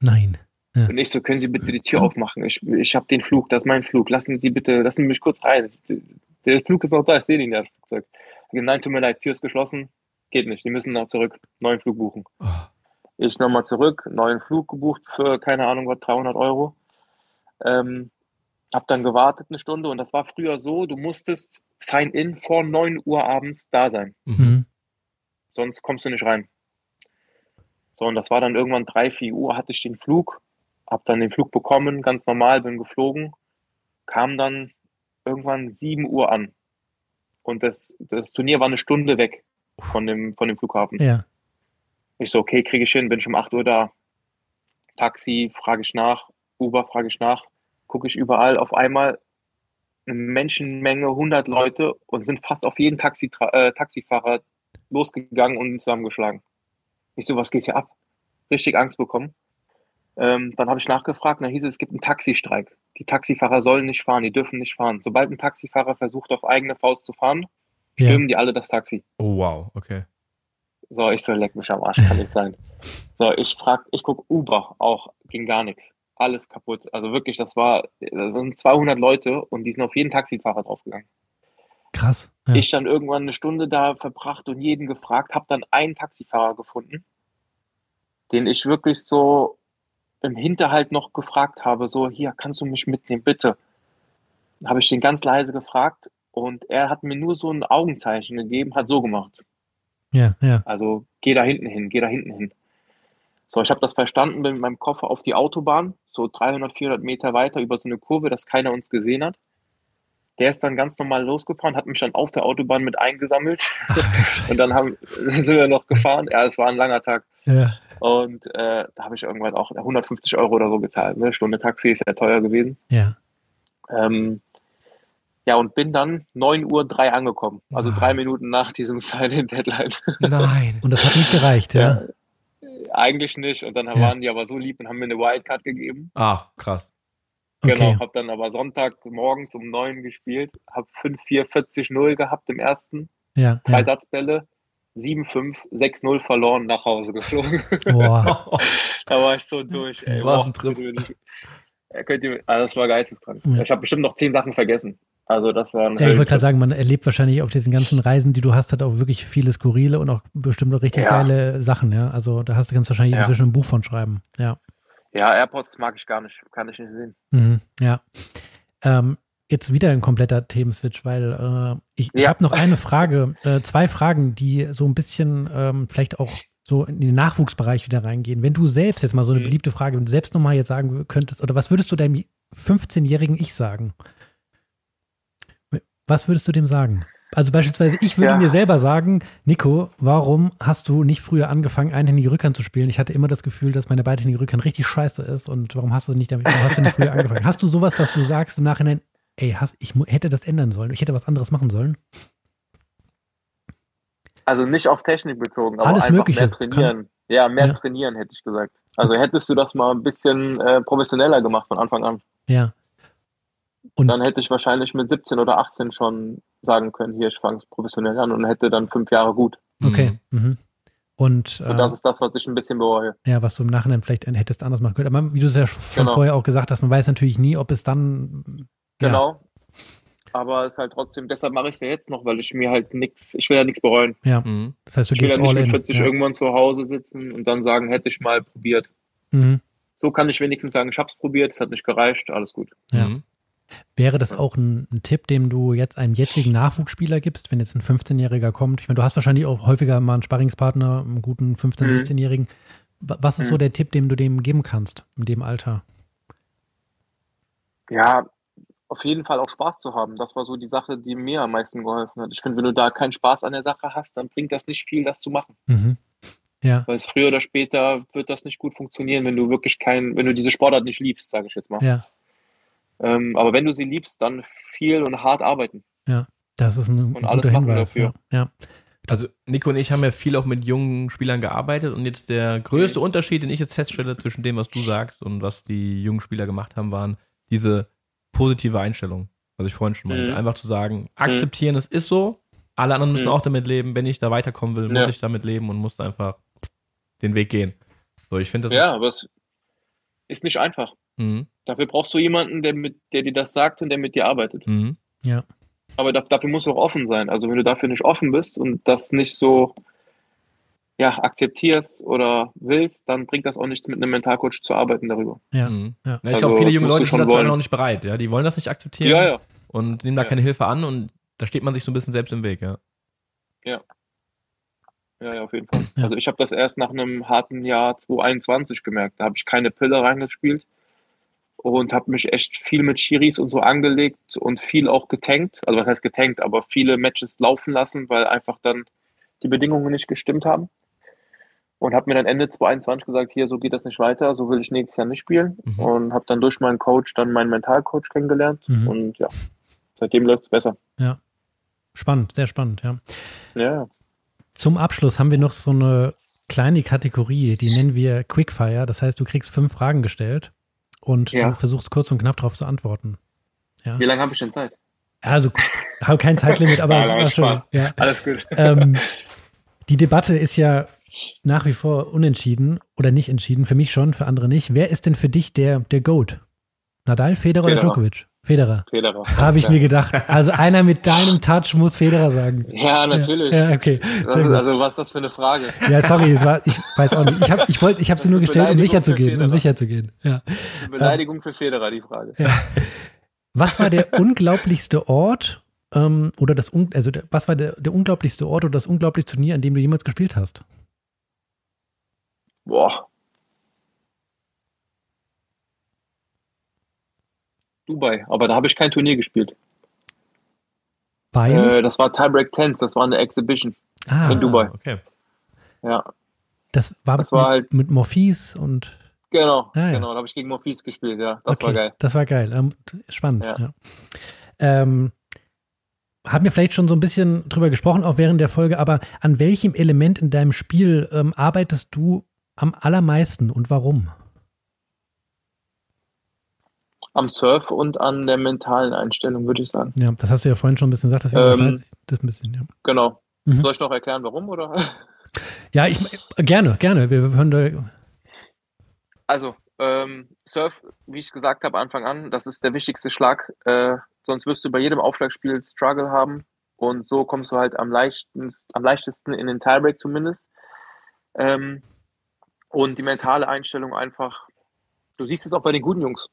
Nein. Ja. Und ich so, können Sie bitte die Tür aufmachen? Ich, ich habe den Flug, das ist mein Flug. Lassen Sie bitte, lassen Sie mich kurz rein. Der Flug ist noch da, ich sehe ihn ja. Nein, tut mir leid, Tür ist geschlossen geht nicht, die müssen noch zurück, neuen Flug buchen. Oh. Ich nochmal zurück, neuen Flug gebucht für, keine Ahnung, was, 300 Euro. Ähm, hab dann gewartet eine Stunde und das war früher so, du musstest Sign-in vor 9 Uhr abends da sein. Mhm. Sonst kommst du nicht rein. So, und das war dann irgendwann 3, 4 Uhr, hatte ich den Flug habe dann den Flug bekommen, ganz normal, bin geflogen, kam dann irgendwann 7 Uhr an. Und das, das Turnier war eine Stunde weg von dem, von dem Flughafen. Ja. Ich so, okay, kriege ich hin, bin schon um 8 Uhr da. Taxi, frage ich nach, Uber, frage ich nach, gucke ich überall. Auf einmal eine Menschenmenge, 100 Leute und sind fast auf jeden Taxi, äh, Taxifahrer losgegangen und zusammengeschlagen. Ich so, was geht hier ab? Richtig Angst bekommen. Ähm, dann habe ich nachgefragt, dann hieß es, es gibt einen Taxistreik. Die Taxifahrer sollen nicht fahren, die dürfen nicht fahren. Sobald ein Taxifahrer versucht, auf eigene Faust zu fahren, stürmen ja. die alle das Taxi. Oh, wow, okay. So, ich so, leck mich am Arsch, kann nicht sein. So, ich frag, ich guck Uber, auch, ging gar nichts. Alles kaputt. Also wirklich, das war, das sind 200 Leute und die sind auf jeden Taxifahrer draufgegangen. Krass. Ja. Ich dann irgendwann eine Stunde da verbracht und jeden gefragt, habe dann einen Taxifahrer gefunden, den ich wirklich so im Hinterhalt noch gefragt habe, so, hier, kannst du mich mitnehmen, bitte? Habe ich den ganz leise gefragt und er hat mir nur so ein Augenzeichen gegeben, hat so gemacht. Ja, ja. Also, geh da hinten hin, geh da hinten hin. So, ich habe das verstanden, bin mit meinem Koffer auf die Autobahn, so 300, 400 Meter weiter über so eine Kurve, dass keiner uns gesehen hat. Der ist dann ganz normal losgefahren, hat mich dann auf der Autobahn mit eingesammelt. Ach, und dann haben, sind wir noch gefahren. Ja, es war ein langer Tag. Ja. Und äh, da habe ich irgendwann auch 150 Euro oder so gezahlt. Ne? Stunde Taxi ist ja teuer gewesen. Ja. Ähm, ja, und bin dann 9 Uhr 3 angekommen. Also oh. drei Minuten nach diesem Silent Deadline. Nein. Und das hat nicht gereicht, ja? ja eigentlich nicht. Und dann ja. waren die aber so lieb und haben mir eine Wildcard gegeben. Ach, krass. Genau, okay. habe dann aber Sonntag morgens um 9 gespielt, habe 5-4, 40-0 gehabt im ersten. Ja, Drei ja. Satzbälle. 7-5, 6-0 verloren, nach Hause geflogen. Boah. da war ich so durch. Ey. War ein Trip. Könnt ihr, also das war geisteskrank. Ja. Ich habe bestimmt noch zehn Sachen vergessen. Also das war Ja, ich wollte gerade sagen, man erlebt wahrscheinlich auf diesen ganzen Reisen, die du hast, hat auch wirklich viele skurrile und auch bestimmt auch richtig ja. geile Sachen, ja. Also da hast du ganz wahrscheinlich ja. inzwischen ein Buch von schreiben. Ja. Ja, AirPods mag ich gar nicht, kann ich nicht sehen. Mhm, ja. Ähm, jetzt wieder ein kompletter Themenswitch, weil äh, ich, ja. ich habe noch eine Frage, äh, zwei Fragen, die so ein bisschen ähm, vielleicht auch so in den Nachwuchsbereich wieder reingehen. Wenn du selbst jetzt mal so eine mhm. beliebte Frage, wenn du selbst nochmal jetzt sagen könntest, oder was würdest du deinem 15-jährigen Ich sagen? Was würdest du dem sagen? Also beispielsweise, ich würde ja. mir selber sagen, Nico, warum hast du nicht früher angefangen, einhändige Rückhand zu spielen? Ich hatte immer das Gefühl, dass meine beidhändige Rückhand richtig scheiße ist und warum hast du nicht damit, hast du nicht früher angefangen? Hast du sowas, was du sagst im Nachhinein, ey, hast, ich hätte das ändern sollen, ich hätte was anderes machen sollen? Also nicht auf Technik bezogen, aber Alles einfach Mögliche. mehr trainieren. Kann, ja, mehr ja. trainieren, hätte ich gesagt. Also hättest du das mal ein bisschen äh, professioneller gemacht von Anfang an. Ja. Und dann hätte ich wahrscheinlich mit 17 oder 18 schon sagen können, hier, ich fange es professionell an und hätte dann fünf Jahre gut. Okay. Mhm. Und, und, das äh, ist das, was ich ein bisschen bereue. Ja, was du im Nachhinein vielleicht hättest anders machen können. Aber wie du es ja schon genau. vorher auch gesagt hast, man weiß natürlich nie, ob es dann. Ja. Genau. Aber es ist halt trotzdem, deshalb mache ich es ja jetzt noch, weil ich mir halt nichts, ich will ja nichts bereuen. Ja. Mhm. Das heißt, du ich will ja nicht mit 40 ja. irgendwann zu Hause sitzen und dann sagen, hätte ich mal probiert. Mhm. So kann ich wenigstens sagen, ich habe es probiert, es hat nicht gereicht, alles gut. Ja. Mhm. Wäre das auch ein, ein, Tipp, den du jetzt einem jetzigen Nachwuchsspieler gibst, wenn jetzt ein 15-Jähriger kommt? Ich meine, du hast wahrscheinlich auch häufiger mal einen Sparringspartner, einen guten 15-, mhm. 16-Jährigen. Was ist mhm. so der Tipp, den du dem geben kannst in dem Alter? Ja, auf jeden Fall auch Spaß zu haben. Das war so die Sache, die mir am meisten geholfen hat. Ich finde, wenn du da keinen Spaß an der Sache hast, dann bringt das nicht viel, das zu machen. Mhm. Ja. Weil es früher oder später wird das nicht gut funktionieren, wenn du wirklich kein, wenn du diese Sportart nicht liebst, sage ich jetzt mal. Ja. Ähm, aber wenn du sie liebst, dann viel und hart arbeiten. Ja, das ist ein und guter Hinweis. Dafür. Ja. ja. Also Nico und ich haben ja viel auch mit jungen Spielern gearbeitet und jetzt der größte mhm. Unterschied, den ich jetzt feststelle zwischen dem, was du sagst und was die jungen Spieler gemacht haben, waren diese positive Einstellung. Was ich vorhin schon meinte. Mhm. Einfach zu sagen, akzeptieren, mhm. es ist so, alle anderen müssen mhm. auch damit leben. Wenn ich da weiterkommen will, muss ja. ich damit leben und muss einfach den Weg gehen. So, ich finde das. Ja, aber es ist nicht einfach. Mhm. Dafür brauchst du jemanden, der, mit, der dir das sagt und der mit dir arbeitet. Mhm. Ja. Aber da, dafür musst du auch offen sein. Also wenn du dafür nicht offen bist und das nicht so ja, akzeptierst oder willst, dann bringt das auch nichts mit einem Mentalcoach zu arbeiten darüber. Ja, mhm. ja. ja ich also, glaube, viele junge Leute sind dazu noch nicht bereit. Ja, die wollen das nicht akzeptieren ja, ja. und nehmen da keine Hilfe an und da steht man sich so ein bisschen selbst im Weg. Ja. Ja. Ja, ja, auf jeden Fall. Also ich habe das erst nach einem harten Jahr 2021 gemerkt. Da habe ich keine Pille reingespielt und habe mich echt viel mit Schiris und so angelegt und viel auch getankt. Also was heißt getankt, aber viele Matches laufen lassen, weil einfach dann die Bedingungen nicht gestimmt haben. Und habe mir dann Ende 22 gesagt, hier, so geht das nicht weiter, so will ich nächstes Jahr nicht spielen. Mhm. Und habe dann durch meinen Coach dann meinen Mentalcoach kennengelernt. Mhm. Und ja, seitdem läuft es besser. Ja. Spannend, sehr spannend, ja. Ja. Zum Abschluss haben wir noch so eine kleine Kategorie, die nennen wir Quickfire. Das heißt, du kriegst fünf Fragen gestellt und ja. du versuchst kurz und knapp darauf zu antworten. Ja. Wie lange habe ich denn Zeit? Also, habe kein Zeitlimit, aber ja, Spaß. Ja. Alles gut. Ähm, die Debatte ist ja nach wie vor unentschieden oder nicht entschieden. Für mich schon, für andere nicht. Wer ist denn für dich der, der Goat? Nadal, Federer, Federer. oder Djokovic? Federer. Federer. Habe ich mir gedacht. Also einer mit deinem Touch muss Federer sagen. Ja, natürlich. Ja, okay. Ist, also was ist das für eine Frage? Ja, sorry, es war, ich weiß auch nicht. Ich habe ich wollt, ich hab sie nur gestellt, um sicher zu gehen. Um sicher zu gehen. Ja. Beleidigung für Federer, die Frage. Ja. Was war der unglaublichste Ort ähm, oder das, also der, was war der, der unglaublichste Ort oder das unglaublichste Turnier, an dem du jemals gespielt hast? Boah, Dubai, aber da habe ich kein Turnier gespielt. Weil? Äh, das war Tiebreak Tens, das war eine Exhibition ah, in Dubai. Okay. Ja. Das war, das mit, war halt mit Morphis und. Genau, ah, ja. genau. Da habe ich gegen Morphis gespielt, ja. Das okay, war geil. Das war geil. Ähm, spannend, ja. ja. Ähm, haben wir vielleicht schon so ein bisschen drüber gesprochen, auch während der Folge, aber an welchem Element in deinem Spiel ähm, arbeitest du am allermeisten und warum? Am Surf und an der mentalen Einstellung, würde ich sagen. Ja, das hast du ja vorhin schon ein bisschen gesagt, das, ähm, das ein bisschen, ja. Genau. Mhm. Soll ich noch erklären, warum, oder? Ja, ich, gerne, gerne. Wir hören da. Also, ähm, Surf, wie ich gesagt habe, Anfang an, das ist der wichtigste Schlag. Äh, sonst wirst du bei jedem Aufschlagspiel Struggle haben. Und so kommst du halt am, leichtest, am leichtesten in den Tiebreak zumindest. Ähm, und die mentale Einstellung einfach, du siehst es auch bei den guten Jungs.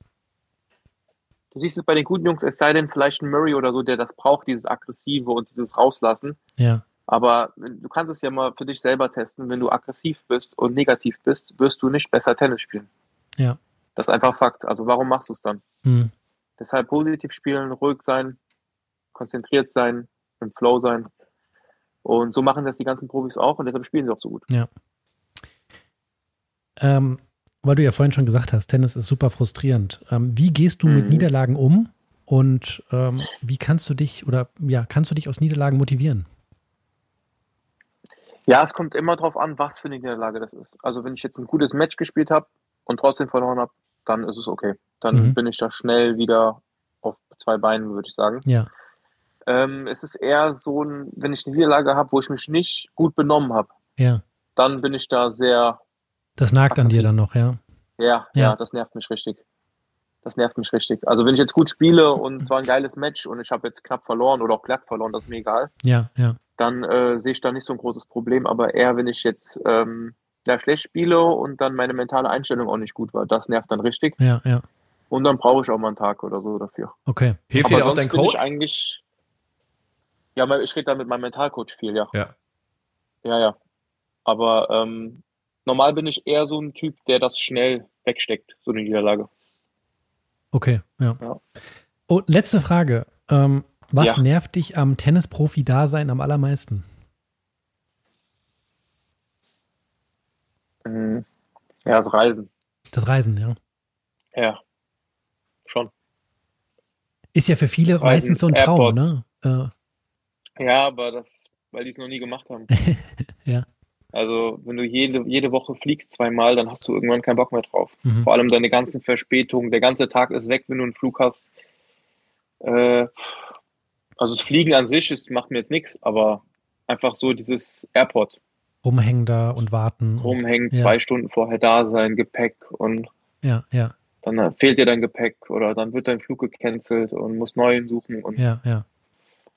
Du siehst es bei den guten Jungs, es sei denn vielleicht ein Murray oder so, der das braucht, dieses Aggressive und dieses Rauslassen. Ja. Aber du kannst es ja mal für dich selber testen. Wenn du aggressiv bist und negativ bist, wirst du nicht besser Tennis spielen. Ja. Das ist einfach Fakt. Also warum machst du es dann? Mhm. Deshalb positiv spielen, ruhig sein, konzentriert sein, im Flow sein. Und so machen das die ganzen Profis auch und deshalb spielen sie auch so gut. Ja. Ähm, weil du ja vorhin schon gesagt hast, Tennis ist super frustrierend. Ähm, wie gehst du mhm. mit Niederlagen um und ähm, wie kannst du dich oder ja, kannst du dich aus Niederlagen motivieren? Ja, es kommt immer darauf an, was für eine Niederlage das ist. Also wenn ich jetzt ein gutes Match gespielt habe und trotzdem verloren habe, dann ist es okay. Dann mhm. bin ich da schnell wieder auf zwei Beinen, würde ich sagen. Ja. Ähm, es ist eher so, ein, wenn ich eine Niederlage habe, wo ich mich nicht gut benommen habe, ja. dann bin ich da sehr das nagt an dir dann noch, ja? ja? Ja, ja, das nervt mich richtig. Das nervt mich richtig. Also wenn ich jetzt gut spiele und zwar ein geiles Match und ich habe jetzt knapp verloren oder auch glatt verloren, das ist mir egal. Ja, ja. Dann äh, sehe ich da nicht so ein großes Problem, aber eher wenn ich jetzt ähm, ja, schlecht spiele und dann meine mentale Einstellung auch nicht gut war, das nervt dann richtig. Ja, ja. Und dann brauche ich auch mal einen Tag oder so dafür. Okay. Hilft dir auch dein Coach? Ich eigentlich, ja, ich rede da mit meinem Mentalcoach viel, ja. Ja. Ja, ja. Aber ähm, normal bin ich eher so ein Typ, der das schnell wegsteckt, so eine Niederlage. Okay, ja. ja. Oh, letzte Frage. Ähm, was ja. nervt dich am Tennisprofi-Dasein am allermeisten? Mhm. Ja, das Reisen. Das Reisen, ja. Ja, schon. Ist ja für viele Reisen, meistens so ein Traum, Airports. ne? Äh. Ja, aber das, weil die es noch nie gemacht haben. ja. Also wenn du jede, jede Woche fliegst zweimal, dann hast du irgendwann keinen Bock mehr drauf. Mhm. Vor allem deine ganzen Verspätungen, der ganze Tag ist weg, wenn du einen Flug hast. Äh, also das Fliegen an sich ist, macht mir jetzt nichts, aber einfach so dieses Airport. Rumhängen da und warten. Rumhängen, und, zwei Stunden vorher da sein, Gepäck und ja, ja. dann fehlt dir dein Gepäck oder dann wird dein Flug gecancelt und muss neuen suchen. Und ja, ja.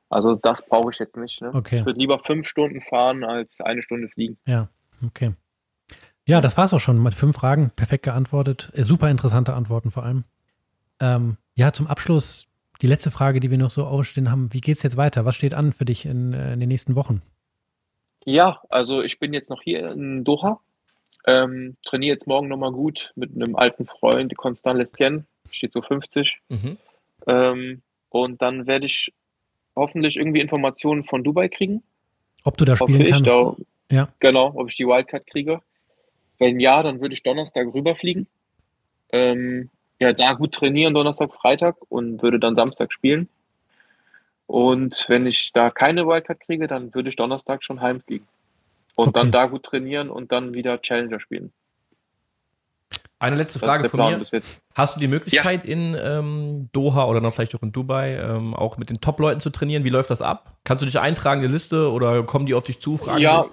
Also das brauche ich jetzt nicht. Ne? Okay. Ich würde lieber fünf Stunden fahren als eine Stunde fliegen. Ja, okay. Ja, das war es auch schon mit fünf Fragen. Perfekt geantwortet. Äh, super interessante Antworten vor allem. Ähm, ja, zum Abschluss die letzte Frage, die wir noch so aufstehen haben. Wie geht es jetzt weiter? Was steht an für dich in, äh, in, den nächsten Wochen? Ja, also ich bin jetzt noch hier in Doha. Ähm, trainiere jetzt morgen nochmal gut mit einem alten Freund, Constant Lestien. steht so 50. Mhm. Ähm, und dann werde ich hoffentlich irgendwie Informationen von Dubai kriegen. Ob du da spielen kannst? Da, ja. Genau, ob ich die Wildcard kriege. Wenn ja, dann würde ich Donnerstag rüberfliegen. Ähm, ja, da gut trainieren, Donnerstag, Freitag und würde dann Samstag spielen. Und wenn ich da keine Wildcard kriege, dann würde ich Donnerstag schon heimfliegen. Und okay. dann da gut trainieren und dann wieder Challenger spielen. Eine letzte Frage von mir. Hast du die Möglichkeit ja. in ähm, Doha oder noch vielleicht auch in Dubai ähm, auch mit den Top-Leuten zu trainieren? Wie läuft das ab? Kannst du dich eintragen in die Liste oder kommen die auf dich zu? Fragen ja,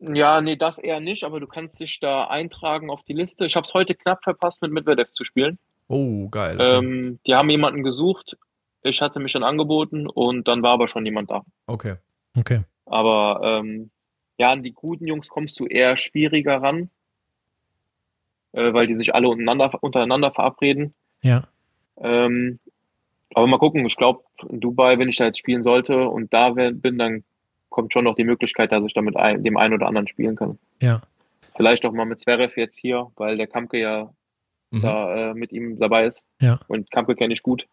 ja, nee, das eher nicht, aber du kannst dich da eintragen auf die Liste. Ich habe es heute knapp verpasst, mit Medvedev zu spielen. Oh, geil. Ähm, die haben jemanden gesucht. Ich hatte mich dann angeboten und dann war aber schon jemand da. Okay. Okay. Aber ähm, ja, an die guten Jungs kommst du eher schwieriger ran, äh, weil die sich alle untereinander, untereinander verabreden. Ja. Ähm, aber mal gucken, ich glaube, in Dubai, wenn ich da jetzt spielen sollte und da bin, dann kommt schon noch die Möglichkeit, dass ich da mit ein, dem einen oder anderen spielen kann. Ja. Vielleicht auch mal mit Zverev jetzt hier, weil der Kampke ja mhm. da äh, mit ihm dabei ist. Ja. Und Kampke kenne ich gut.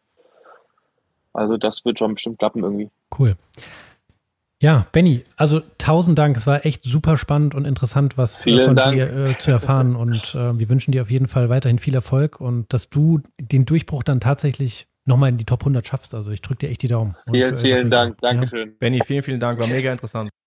Also das wird schon bestimmt klappen irgendwie. Cool. Ja, Benny, also tausend Dank. Es war echt super spannend und interessant, was äh, von Dank. dir äh, zu erfahren. Und äh, wir wünschen dir auf jeden Fall weiterhin viel Erfolg und dass du den Durchbruch dann tatsächlich nochmal in die Top 100 schaffst. Also ich drücke dir echt die Daumen. Vielen, und, äh, vielen Dank. Dankeschön. Ja. Benny, vielen, vielen Dank. War mega interessant.